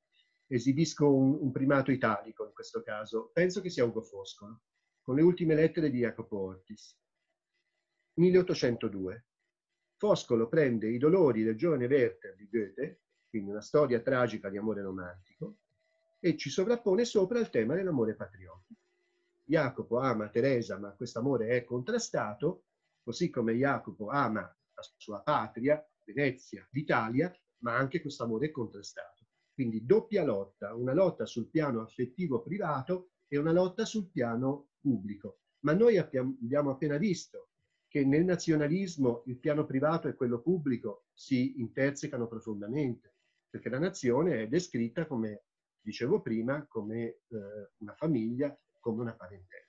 esibisco un, un, primato italico in questo caso, penso che sia Ugo Foscolo, con le ultime lettere di Jacopo Ortis. 1802. Foscolo prende i dolori del giovane Werther di Goethe, quindi una storia tragica di amore romantico, e ci sovrappone sopra il tema dell'amore patriottico. Jacopo ama Teresa, ma questo amore è contrastato, così come Jacopo ama la sua patria, Venezia, l'Italia, ma anche questo amore contrastato. Quindi doppia lotta, una lotta sul piano affettivo privato e una lotta sul piano pubblico. Ma noi abbiamo appena visto che nel nazionalismo il piano privato e quello pubblico si intersecano profondamente, perché la nazione è descritta come, dicevo prima, come eh, una famiglia, come una parentela.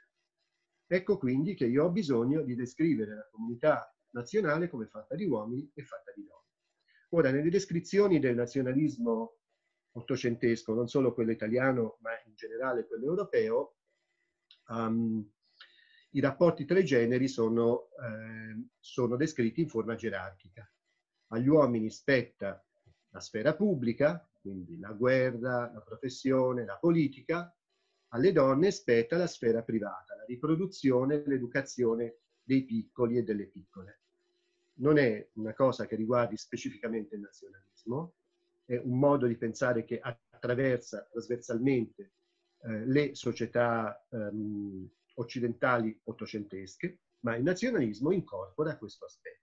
Ecco quindi che io ho bisogno di descrivere la comunità nazionale come fatta di uomini e fatta di donne. Ora, nelle descrizioni del nazionalismo ottocentesco, non solo quello italiano, ma in generale quello europeo, um, i rapporti tra i generi sono, eh, sono descritti in forma gerarchica. Agli uomini spetta la sfera pubblica, quindi la guerra, la professione, la politica, alle donne spetta la sfera privata, la riproduzione, l'educazione dei piccoli e delle piccole. Non è una cosa che riguardi specificamente il nazionalismo, è un modo di pensare che attraversa trasversalmente eh, le società ehm, occidentali ottocentesche, ma il nazionalismo incorpora questo aspetto.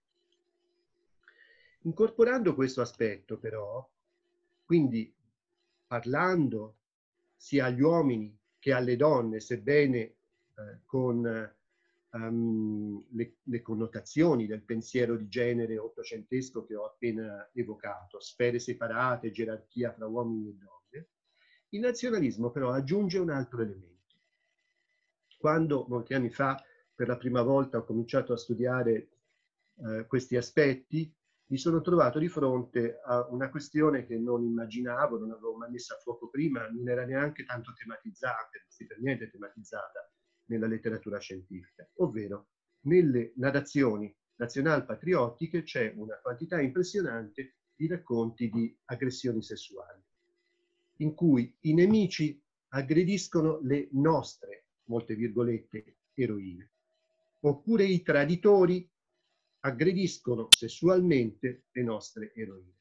Incorporando questo aspetto però, quindi parlando sia agli uomini che alle donne, sebbene eh, con um, le, le, connotazioni del pensiero di genere ottocentesco che ho appena evocato, sfere separate, gerarchia fra uomini e donne, il nazionalismo però aggiunge un altro elemento. Quando molti anni fa per la prima volta ho cominciato a studiare eh, questi aspetti, mi sono trovato di fronte a una questione che non immaginavo, non avevo mai messo a fuoco prima, non era neanche tanto tematizzata, per niente tematizzata nella letteratura scientifica, ovvero nelle narrazioni nazional-patriottiche c'è una quantità impressionante di racconti di aggressioni sessuali, in cui i nemici aggrediscono le nostre molte virgolette, eroine. Oppure i traditori aggrediscono sessualmente le nostre eroine.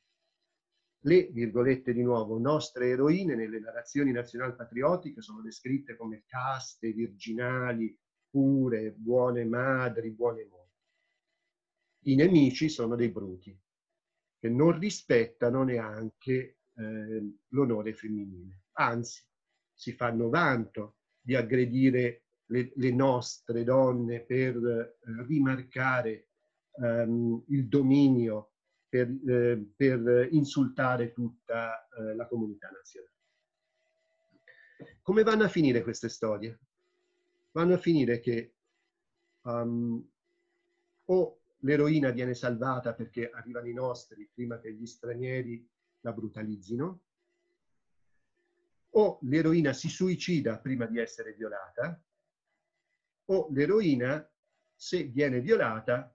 Le, virgolette di nuovo, nostre eroine nelle narrazioni nazional-patriottiche sono descritte come caste, virginali, pure, buone madri, buone mogli. I nemici sono dei bruti, che non rispettano neanche eh, l'onore femminile. Anzi, si fanno vanto di aggredire le, le nostre donne per eh, rimarcare ehm, il dominio per, eh, per insultare tutta eh, la comunità nazionale. Come vanno a finire queste storie? Vanno a finire che um, o l'eroina viene salvata perché arrivano i nostri prima che gli stranieri la brutalizzino, o l'eroina si suicida prima di essere violata, o l'eroina, se viene violata,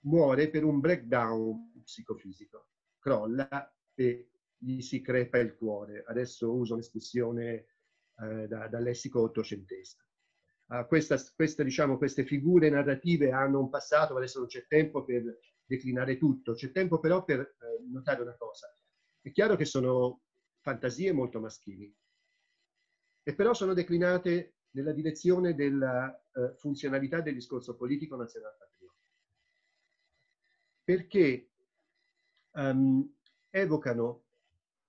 muore per un breakdown psicofisico, crolla e gli si crepa il cuore. Adesso uso un'espressione eh, da, da, lessico ottocentesco. Uh, questa, questa, diciamo, queste figure narrative hanno un passato, adesso non c'è tempo per declinare tutto, c'è tempo però per eh, notare una cosa. È chiaro che sono fantasie molto maschili, e però sono declinate nella direzione della eh, funzionalità del discorso politico nazionale patriota. Perché um, evocano,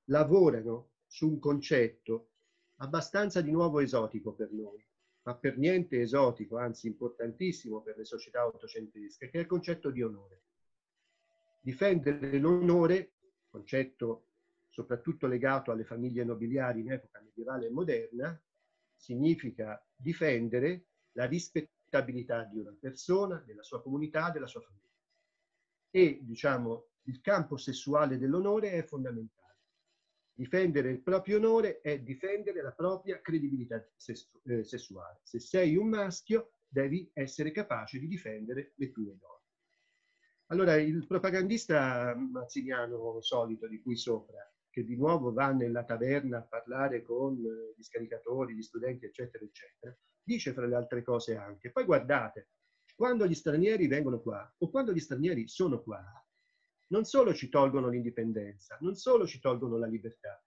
lavorano su un concetto abbastanza di nuovo esotico per noi, ma per niente esotico, anzi importantissimo per le società ottocentesche, che è il concetto di onore. Difendere l'onore, concetto soprattutto legato alle famiglie nobiliari in epoca medievale e moderna, significa difendere la rispettabilità di una persona, della sua comunità, della sua famiglia. E, diciamo, il campo sessuale dell'onore è fondamentale. Difendere il proprio onore è difendere la propria credibilità eh, sessuale. Se sei un maschio, devi essere capace di difendere le tue donne. Allora, il propagandista mazziniano solito di cui sopra che di nuovo va nella taverna a parlare con eh, gli scaricatori, gli studenti, eccetera, eccetera, dice fra le altre cose anche, poi guardate, quando gli stranieri vengono qua o quando gli stranieri sono qua, non solo ci tolgono l'indipendenza, non solo ci tolgono la libertà,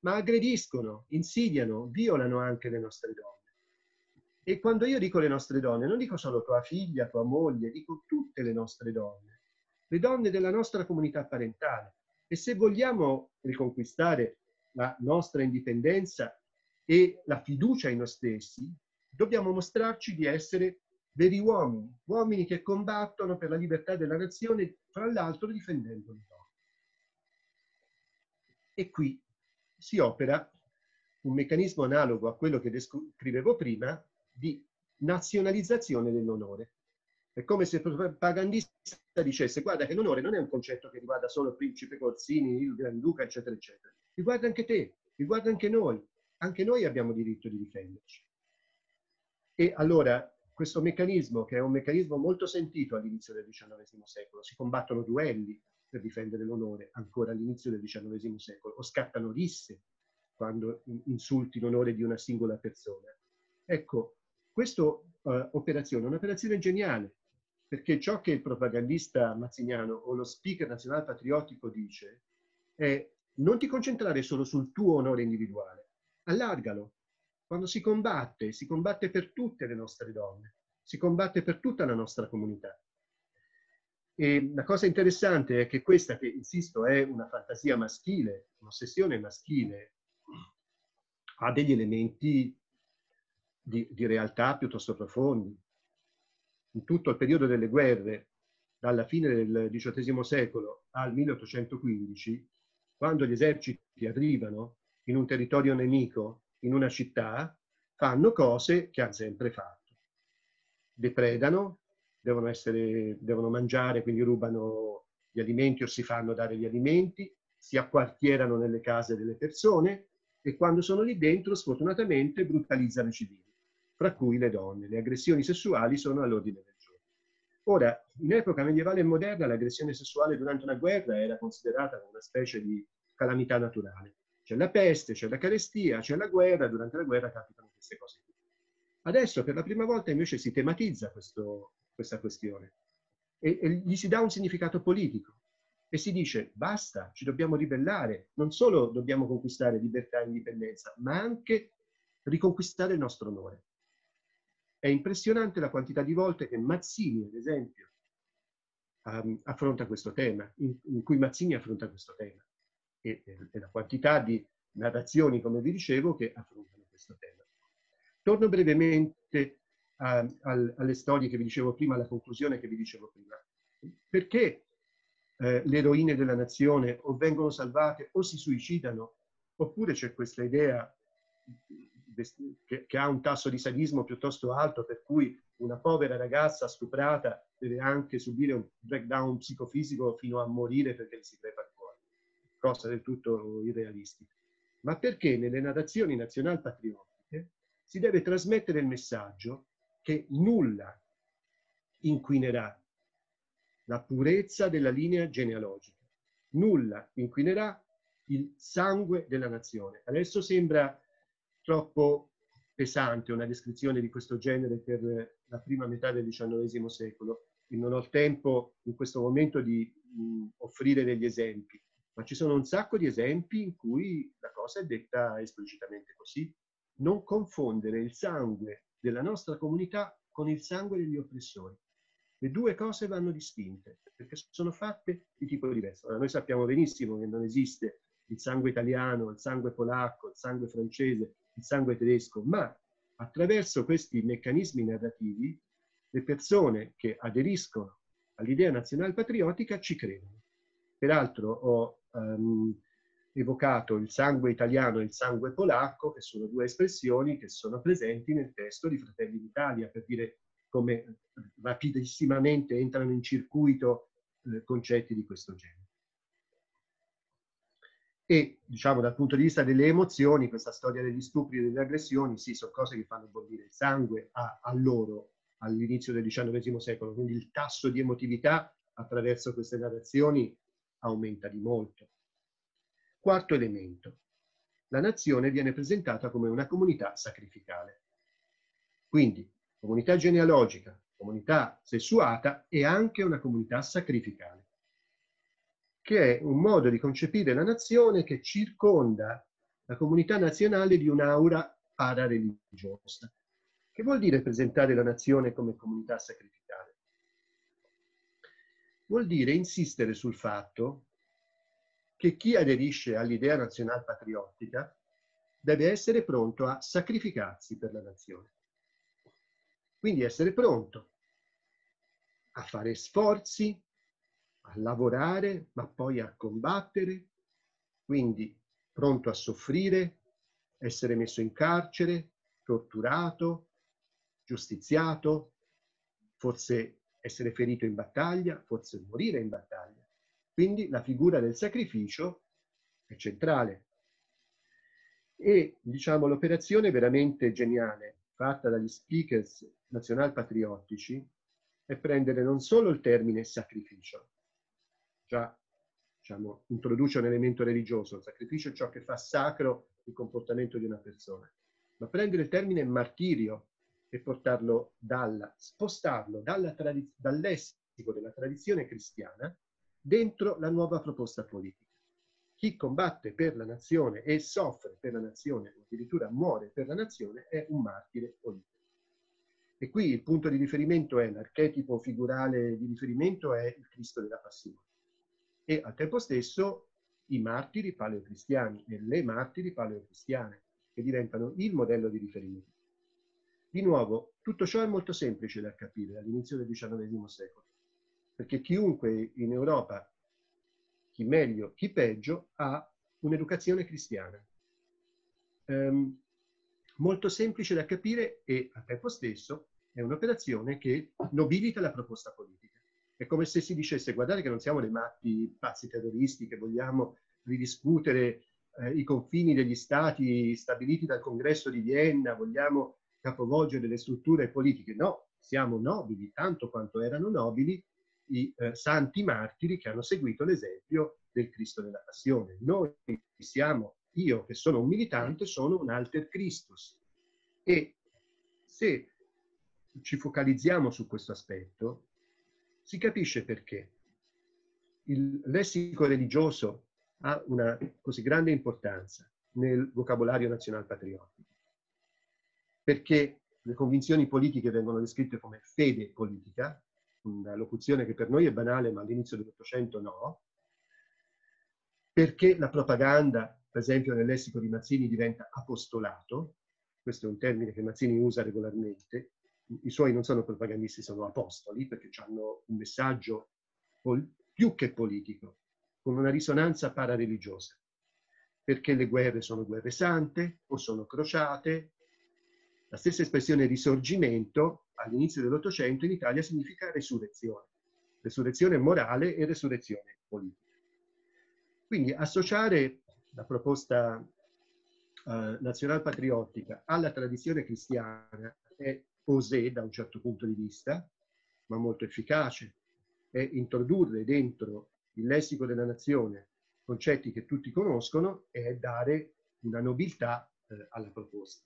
ma aggrediscono, insidiano, violano anche le nostre donne. E quando io dico le nostre donne, non dico solo tua figlia, tua moglie, dico tutte le nostre donne, le donne della nostra comunità parentale, e se vogliamo riconquistare la nostra indipendenza e la fiducia in noi stessi, dobbiamo mostrarci di essere veri uomini, uomini che combattono per la libertà della nazione, fra l'altro difendendo le donne. E qui si opera un meccanismo analogo a quello che descrivevo prima di nazionalizzazione dell'onore. È come se il propagandista dicesse guarda che l'onore non è un concetto che riguarda solo il principe Corsini, il Granduca, eccetera, eccetera. Riguarda anche te, riguarda anche noi. Anche noi abbiamo diritto di difenderci. E allora questo meccanismo, che è un meccanismo molto sentito all'inizio del XIX secolo, si combattono duelli per difendere l'onore ancora all'inizio del XIX secolo, o scattano risse quando insulti l'onore di una singola persona. Ecco, questa uh, operazione è un'operazione geniale, perché ciò che il propagandista mazziniano o lo speaker nazionale patriottico dice è non ti concentrare solo sul tuo onore individuale, allargalo. Quando si combatte, si combatte per tutte le nostre donne, si combatte per tutta la nostra comunità. E la cosa interessante è che questa, che insisto, è una fantasia maschile, un'ossessione maschile, ha degli elementi di, di realtà piuttosto profondi in tutto il periodo delle guerre, dalla fine del XVIII secolo al 1815, quando gli eserciti arrivano in un territorio nemico, in una città, fanno cose che hanno sempre fatto. Depredano, devono, essere, devono mangiare, quindi rubano gli alimenti o si fanno dare gli alimenti, si acquartierano nelle case delle persone e quando sono lì dentro, sfortunatamente, brutalizzano i civili fra cui le donne. Le aggressioni sessuali sono all'ordine del giorno. Ora, in epoca medievale e moderna l'aggressione sessuale durante una guerra era considerata una specie di calamità naturale. C'è la peste, c'è la carestia, c'è la guerra, durante la guerra capitano queste cose. Adesso per la prima volta invece si tematizza questo, questa questione e, e gli si dà un significato politico e si dice basta, ci dobbiamo ribellare, non solo dobbiamo conquistare libertà e indipendenza, ma anche riconquistare il nostro onore. È impressionante la quantità di volte che Mazzini, ad esempio, um, affronta questo tema, in, in, cui Mazzini affronta questo tema, e, e, la quantità di narrazioni, come vi dicevo, che affrontano questo tema. Torno brevemente a, a, alle storie che vi dicevo prima, alla conclusione che vi dicevo prima. Perché eh, le eroine della nazione o vengono salvate o si suicidano, oppure c'è questa idea che, che, ha un tasso di sadismo piuttosto alto, per cui una povera ragazza stuprata deve anche subire un breakdown psicofisico fino a morire perché si crepa cosa del tutto irrealistica. Ma perché nelle narrazioni nazional-patriottiche si deve trasmettere il messaggio che nulla inquinerà la purezza della linea genealogica, nulla inquinerà il sangue della nazione. Adesso sembra troppo pesante una descrizione di questo genere per la prima metà del XIX secolo e non ho il tempo in questo momento di offrire degli esempi, ma ci sono un sacco di esempi in cui la cosa è detta esplicitamente così. Non confondere il sangue della nostra comunità con il sangue degli oppressori. Le due cose vanno distinte perché sono fatte di tipo diverso. Allora, noi sappiamo benissimo che non esiste il sangue italiano, il sangue polacco, il sangue francese, il sangue tedesco, ma attraverso questi meccanismi narrativi le persone che aderiscono all'idea nazional-patriottica ci credono. Peraltro ho um, evocato il sangue italiano e il sangue polacco, che sono due espressioni che sono presenti nel testo di Fratelli d'Italia, per dire come rapidissimamente entrano in circuito eh, concetti di questo genere. E diciamo dal punto di vista delle emozioni, questa storia degli stupri e delle aggressioni, sì, sono cose che fanno bollire il sangue a, a loro all'inizio del XIX secolo, quindi il tasso di emotività attraverso queste narrazioni aumenta di molto. Quarto elemento. La nazione viene presentata come una comunità sacrificale. Quindi comunità genealogica, comunità sessuata e anche una comunità sacrificale che è un modo di concepire la nazione che circonda la comunità nazionale di un'aura parareligiosa. Che vuol dire presentare la nazione come comunità sacrificale? Vuol dire insistere sul fatto che chi aderisce all'idea nazional patriottica deve essere pronto a sacrificarsi per la nazione. Quindi essere pronto a fare sforzi a lavorare, ma poi a combattere, quindi pronto a soffrire, essere messo in carcere, torturato, giustiziato, forse essere ferito in battaglia, forse morire in battaglia. Quindi la figura del sacrificio è centrale. E diciamo l'operazione veramente geniale fatta dagli speakers nazionalpatriottici è prendere non solo il termine sacrificio, già diciamo, introduce un elemento religioso, il sacrificio è ciò che fa sacro il comportamento di una persona, ma prendere il termine martirio e portarlo dalla, spostarlo dalla dal lessico della tradizione cristiana dentro la nuova proposta politica. Chi combatte per la nazione e soffre per la nazione, o addirittura muore per la nazione, è un martire politico. E qui il punto di riferimento è, l'archetipo figurale di riferimento è il Cristo della passione e al tempo stesso i martiri paleocristiani e le martiri paleocristiane, che diventano il modello di riferimento. Di nuovo, tutto ciò è molto semplice da capire all'inizio del XIX secolo, perché chiunque in Europa, chi meglio, chi peggio, ha un'educazione cristiana. Um, molto semplice da capire e al tempo stesso è un'operazione che nobilita la proposta politica. È come se si dicesse, guardate che non siamo dei matti pazzi terroristi che vogliamo ridiscutere eh, i confini degli stati stabiliti dal congresso di Vienna, vogliamo capovolgere le strutture politiche. No, siamo nobili, tanto quanto erano nobili i eh, santi martiri che hanno seguito l'esempio del Cristo della Passione. Noi siamo, io che sono un militante, sono un alter Christus. E se ci focalizziamo su questo aspetto, si capisce perché. Il lessico religioso ha una così grande importanza nel vocabolario nazional patriottico, perché le convinzioni politiche vengono descritte come fede politica, una locuzione che per noi è banale, ma all'inizio dell'Ottocento no, perché la propaganda, per esempio nel lessico di Mazzini, diventa apostolato, questo è un termine che Mazzini usa regolarmente, i suoi non sono propagandisti, sono apostoli, perché hanno un messaggio più che politico, con una risonanza parareligiosa, perché le guerre sono guerre sante o sono crociate. La stessa espressione risorgimento all'inizio dell'Ottocento in Italia significa resurrezione, resurrezione morale e resurrezione politica. Quindi associare la proposta eh, nazionalpatriottica alla tradizione cristiana è osé da un certo punto di vista, ma molto efficace, è introdurre dentro il lessico della nazione concetti che tutti conoscono e dare una nobiltà eh, alla proposta.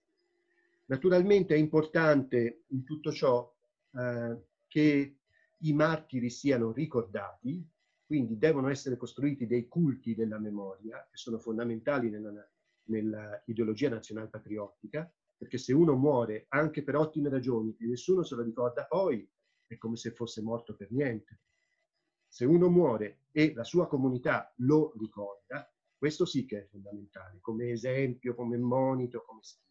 Naturalmente è importante in tutto ciò eh, che i martiri siano ricordati, quindi devono essere costruiti dei culti della memoria che sono fondamentali nella, nell'ideologia nazional-patriottica, perché se uno muore anche per ottime ragioni e nessuno se lo ricorda poi, è come se fosse morto per niente. Se uno muore e la sua comunità lo ricorda, questo sì che è fondamentale, come esempio, come monito, come spinta.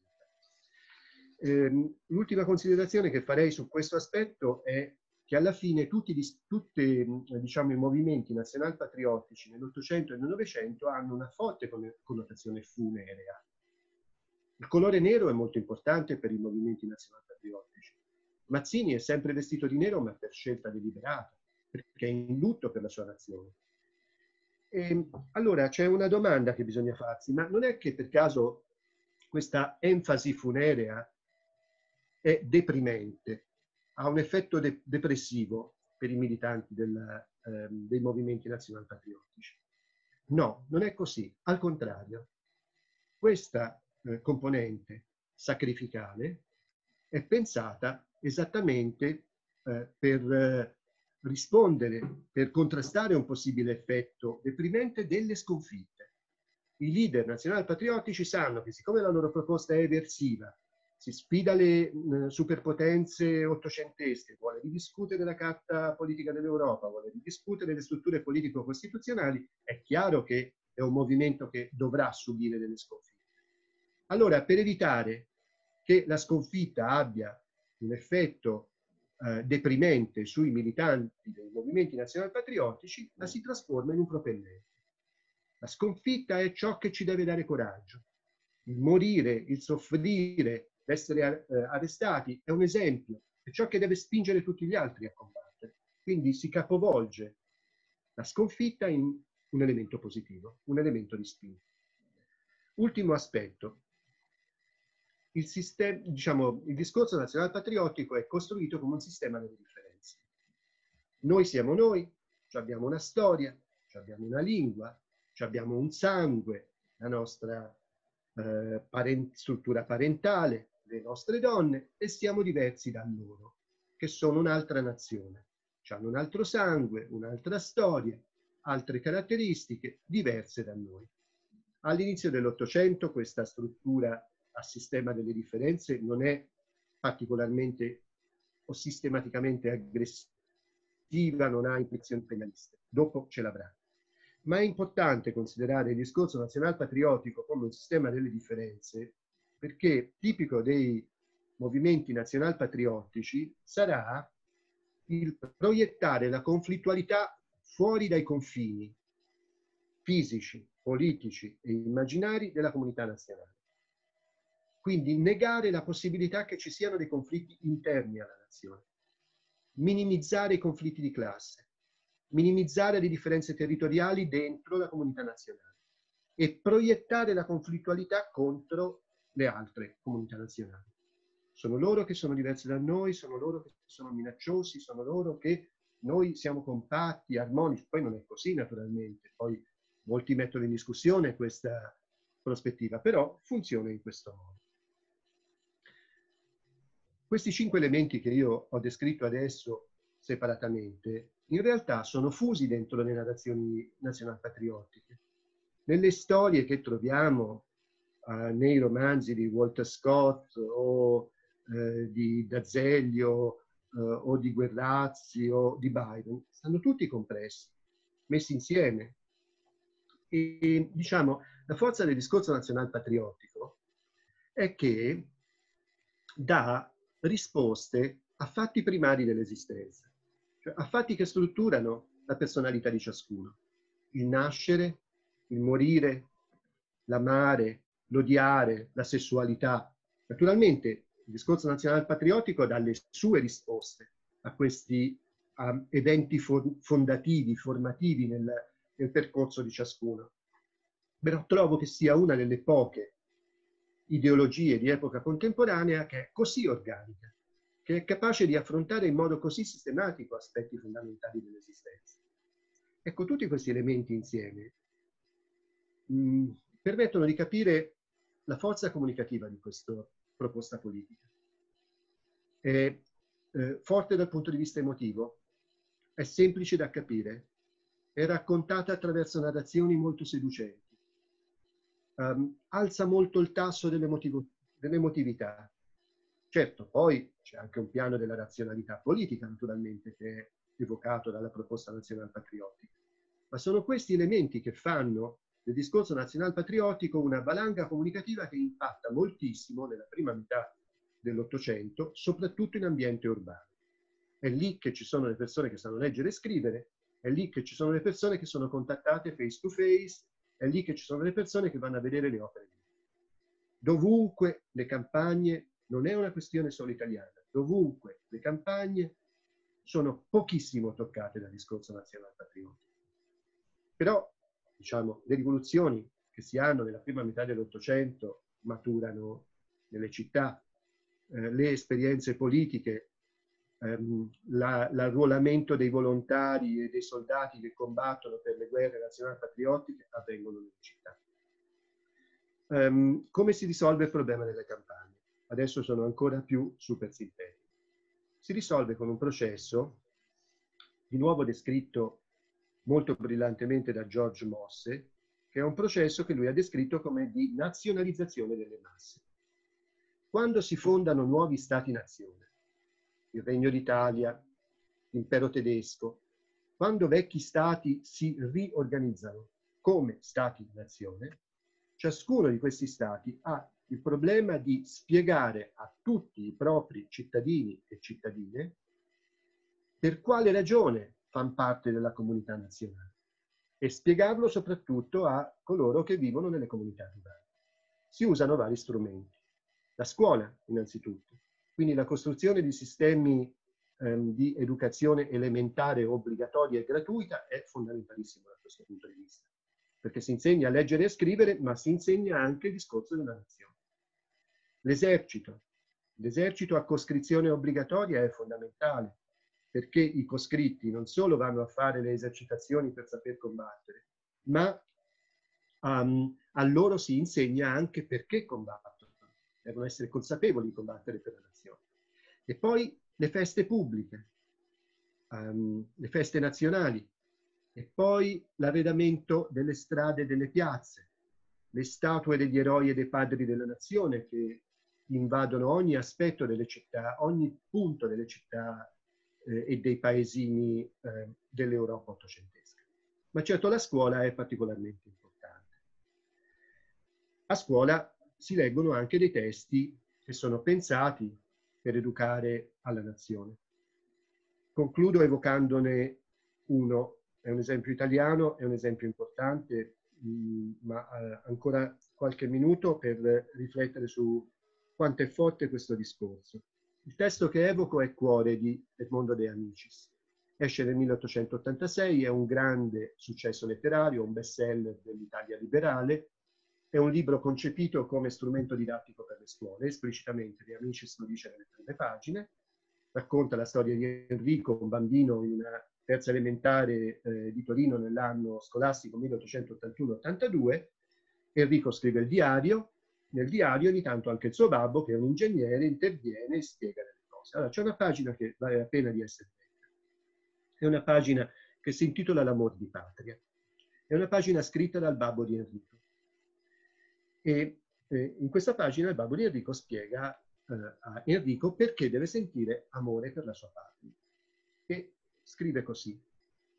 Eh, l'ultima considerazione che farei su questo aspetto è che alla fine tutti, tutti diciamo, i movimenti nazionalpatriottici nell'Ottocento e nel Novecento hanno una forte connotazione funerea. Il colore nero è molto importante per i movimenti nazionalpatriottici. Mazzini è sempre vestito di nero ma per scelta deliberata perché è in lutto per la sua nazione. E, allora c'è una domanda che bisogna farsi, ma non è che per caso questa enfasi funerea è deprimente, ha un effetto de depressivo per i militanti del, eh, dei movimenti nazionalpatriottici? No, non è così, al contrario. Questa eh, componente sacrificale è pensata esattamente eh, per eh, rispondere per contrastare un possibile effetto deprimente delle sconfitte. I leader nazional-patriottici sanno che siccome la loro proposta è eversiva, si sfida le superpotenze ottocentesche, vuole ridiscutere la carta politica dell'Europa, vuole ridiscutere le strutture politico-costituzionali, è chiaro che è un movimento che dovrà subire delle sconfitte. Allora, per evitare che la sconfitta abbia un effetto eh, deprimente sui militanti dei movimenti nazionalpatriottici, la si trasforma in un propellente. La sconfitta è ciò che ci deve dare coraggio. Il morire, il soffrire, l'essere eh, arrestati è un esempio, è ciò che deve spingere tutti gli altri a combattere. Quindi si capovolge la sconfitta in un elemento positivo, un elemento di spinta. Ultimo aspetto, il, sistema, diciamo, il discorso nazionale patriottico è costruito come un sistema delle differenze. Noi siamo noi, abbiamo una storia, abbiamo una lingua, abbiamo un sangue, la nostra eh, parent struttura parentale, le nostre donne e siamo diversi da loro, che sono un'altra nazione. Hanno un altro sangue, un'altra storia, altre caratteristiche diverse da noi. All'inizio dell'Ottocento questa struttura a sistema delle differenze non è particolarmente o sistematicamente aggressiva, non ha implicazioni penaliste. Dopo ce l'avrà. Ma è importante considerare il discorso nazional-patriottico come un sistema delle differenze perché tipico dei movimenti nazional-patriottici sarà il proiettare la conflittualità fuori dai confini fisici, politici e immaginari della comunità nazionale. Quindi negare la possibilità che ci siano dei conflitti interni alla nazione, minimizzare i conflitti di classe, minimizzare le differenze territoriali dentro la comunità nazionale e proiettare la conflittualità contro le altre comunità nazionali. Sono loro che sono diversi da noi, sono loro che sono minacciosi, sono loro che noi siamo compatti, armonici. Poi non è così naturalmente, poi molti mettono in discussione questa prospettiva, però funziona in questo modo. Questi cinque elementi che io ho descritto adesso separatamente, in realtà sono fusi dentro le narrazioni nazionalpatriottiche. Nelle storie che troviamo uh, nei romanzi di Walter Scott o uh, di D'Azeglio uh, o di Guerrazzi o di Byron, stanno tutti compressi, messi insieme. E diciamo, la forza del discorso nazionalpatriottico è che dà risposte a fatti primari dell'esistenza, cioè a fatti che strutturano la personalità di ciascuno. Il nascere, il morire, l'amare, l'odiare, la sessualità. Naturalmente il discorso nazionale patriottico dà le sue risposte a questi um, eventi fondativi, formativi nel, nel percorso di ciascuno. Però trovo che sia una delle poche ideologie di epoca contemporanea che è così organica, che è capace di affrontare in modo così sistematico aspetti fondamentali dell'esistenza. Ecco, tutti questi elementi insieme mh, mm, permettono di capire la forza comunicativa di questa proposta politica. È eh, forte dal punto di vista emotivo, è semplice da capire, è raccontata attraverso narrazioni molto seducenti um, alza molto il tasso dell'emotività. Certo, poi c'è anche un piano della razionalità politica, naturalmente, che è evocato dalla proposta nazional patriottica. Ma sono questi elementi che fanno del discorso nazional patriottico una valanga comunicativa che impatta moltissimo nella prima metà dell'Ottocento, soprattutto in ambiente urbano. È lì che ci sono le persone che sanno leggere e scrivere, è lì che ci sono le persone che sono contattate face to face, è lì che ci sono le persone che vanno a vedere le opere. Dovunque le campagne, non è una questione solo italiana, dovunque le campagne sono pochissimo toccate dal discorso nazionale patriottico. Però, diciamo, le rivoluzioni che si hanno nella prima metà dell'Ottocento maturano nelle città, eh, le esperienze politiche ehm, la, l'arruolamento dei volontari e dei soldati che combattono per le guerre nazionali patriottiche avvengono nelle città. Um, come si risolve il problema delle campagne? Adesso sono ancora più super sintetico. Si risolve con un processo, di nuovo descritto molto brillantemente da George Mosse, che è un processo che lui ha descritto come di nazionalizzazione delle masse. Quando si fondano nuovi stati-nazione, il Regno d'Italia, l'impero tedesco, quando vecchi stati si riorganizzano come stati-nazione, ciascuno di questi stati ha il problema di spiegare a tutti i propri cittadini e cittadine per quale ragione fanno parte della comunità nazionale e spiegarlo soprattutto a coloro che vivono nelle comunità rurali. Si usano vari strumenti. La scuola, innanzitutto, quindi la costruzione di sistemi ehm, di educazione elementare obbligatoria e gratuita è fondamentalissima da questo punto di vista, perché si insegna a leggere e scrivere, ma si insegna anche il discorso della nazione. L'esercito. L'esercito a coscrizione obbligatoria è fondamentale, perché i coscritti non solo vanno a fare le esercitazioni per saper combattere, ma um, a loro si insegna anche perché combattono devono essere consapevoli di combattere per la nazione. E poi le feste pubbliche, um, le feste nazionali, e poi l'arredamento delle strade e delle piazze, le statue degli eroi e dei padri della nazione che invadono ogni aspetto delle città, ogni punto delle città eh, e dei paesini eh, dell'Europa ottocentesca. Ma certo la scuola è particolarmente importante. A scuola si leggono anche dei testi che sono pensati per educare alla nazione. Concludo evocandone uno, è un esempio italiano, è un esempio importante, mm, ma eh, ancora qualche minuto per riflettere su quanto è forte questo discorso. Il testo che evoco è Cuore di Edmondo De Amicis. Esce nel 1886, è un grande successo letterario, un bestseller dell'Italia liberale, è un libro concepito come strumento didattico per le scuole, esplicitamente De Amicis lo dice nelle prime pagine, racconta la storia di Enrico, un bambino in una terza elementare eh, di Torino nell'anno scolastico 1881-82. Enrico scrive il diario, nel diario ogni tanto anche il suo babbo, che è un ingegnere, interviene e spiega delle cose. Allora c'è una pagina che vale la pena di essere letta. È una pagina che si intitola L'amor di patria. È una pagina scritta dal babbo di Enrico. E eh, in questa pagina il babbo di Enrico spiega eh, a Enrico perché deve sentire amore per la sua patria. E scrive così.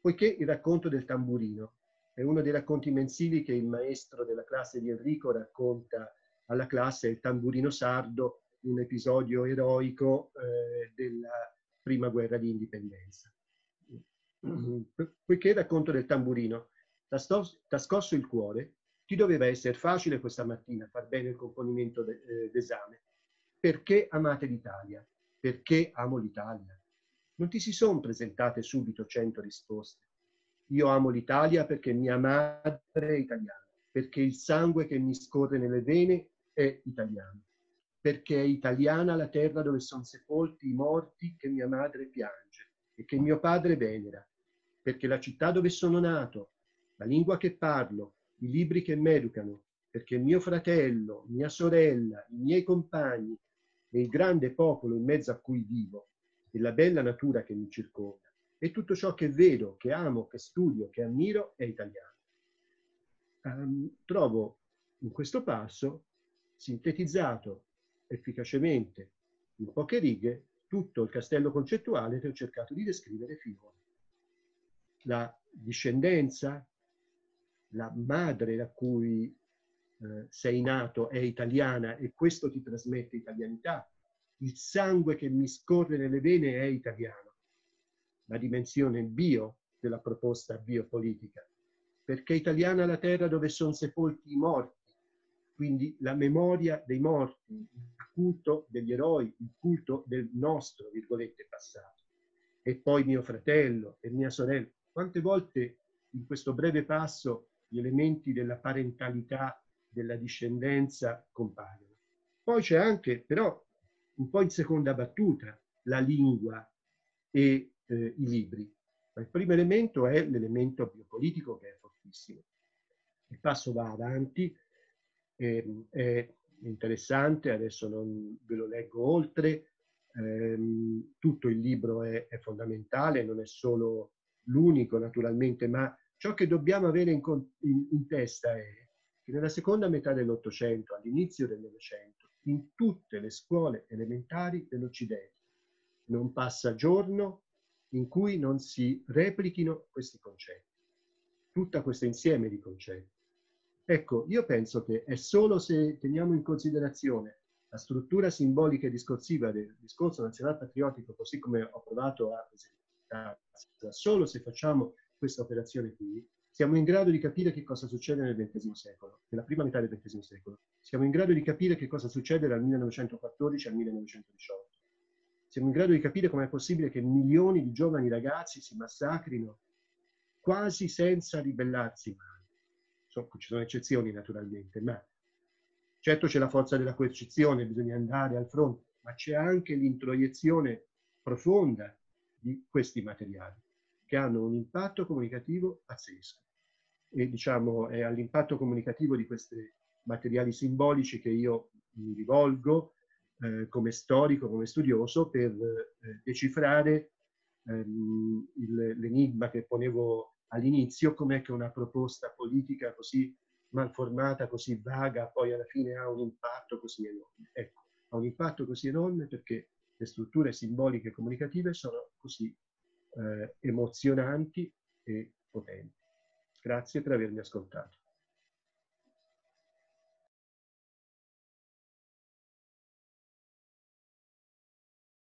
Poiché il racconto del tamburino è uno dei racconti mensili che il maestro della classe di Enrico racconta alla classe, il tamburino sardo, un episodio eroico eh, della prima guerra di indipendenza. poiché racconto del tamburino t'ha scosso il cuore, ti doveva essere facile questa mattina far bene il componimento eh, d'esame. Perché amate l'Italia? Perché amo l'Italia? Non ti si sono presentate subito cento risposte. Io amo l'Italia perché mia madre è italiana, perché il sangue che mi scorre nelle vene è italiano, perché è italiana la terra dove sono sepolti i morti che mia madre piange e che mio padre venera, perché la città dove sono nato, la lingua che parlo, i libri che mi educano, perché mio fratello, mia sorella, i miei compagni e il grande popolo in mezzo a cui vivo e la bella natura che mi circonda e tutto ciò che vedo, che amo, che studio, che ammiro è italiano. Um, trovo in questo passo sintetizzato efficacemente in poche righe tutto il castello concettuale che ho cercato di descrivere finora. La discendenza, la madre da cui eh, sei nato è italiana e questo ti trasmette italianità, il sangue che mi scorre nelle vene è italiano, la dimensione bio della proposta biopolitica, perché italiana la terra dove sono sepolti i morti, quindi la memoria dei morti, il culto degli eroi, il culto del nostro, virgolette, passato. E poi mio fratello e mia sorella. Quante volte in questo breve passo gli elementi della parentalità, della discendenza compaiono. Poi c'è anche, però, un po' in seconda battuta, la lingua e eh, i libri. Ma il primo elemento è l'elemento biopolitico che è fortissimo. Il passo va avanti, eh, è interessante, adesso non ve lo leggo oltre, ehm, tutto il libro è, è fondamentale, non è solo l'unico naturalmente, ma Ciò che dobbiamo avere in, in, in testa è che nella seconda metà dell'Ottocento, all'inizio del Novecento, in tutte le scuole elementari dell'Occidente non passa giorno in cui non si replichino questi concetti, tutto questo insieme di concetti. Ecco, io penso che è solo se teniamo in considerazione la struttura simbolica e discorsiva del discorso nazional patriottico, così come ho provato a presentare, solo se facciamo questa operazione qui, siamo in grado di capire che cosa succede nel XX secolo, nella prima metà del XX secolo. Siamo in grado di capire che cosa succede dal 1914 al 1918. Siamo in grado di capire com'è possibile che milioni di giovani ragazzi si massacrino quasi senza ribellarsi mai. So, ci sono eccezioni naturalmente, ma certo c'è la forza della coercizione, bisogna andare al fronte, ma c'è anche l'introiezione profonda di questi materiali che hanno un impatto comunicativo pazzesco. E diciamo è all'impatto comunicativo di questi materiali simbolici che io mi rivolgo eh, come storico, come studioso, per eh, decifrare ehm, l'enigma che ponevo all'inizio, com'è che una proposta politica così malformata, così vaga, poi alla fine ha un impatto così enorme. Ecco, ha un impatto così enorme perché le strutture simboliche e comunicative sono così eh, emozionanti e potenti. Grazie per avermi ascoltato.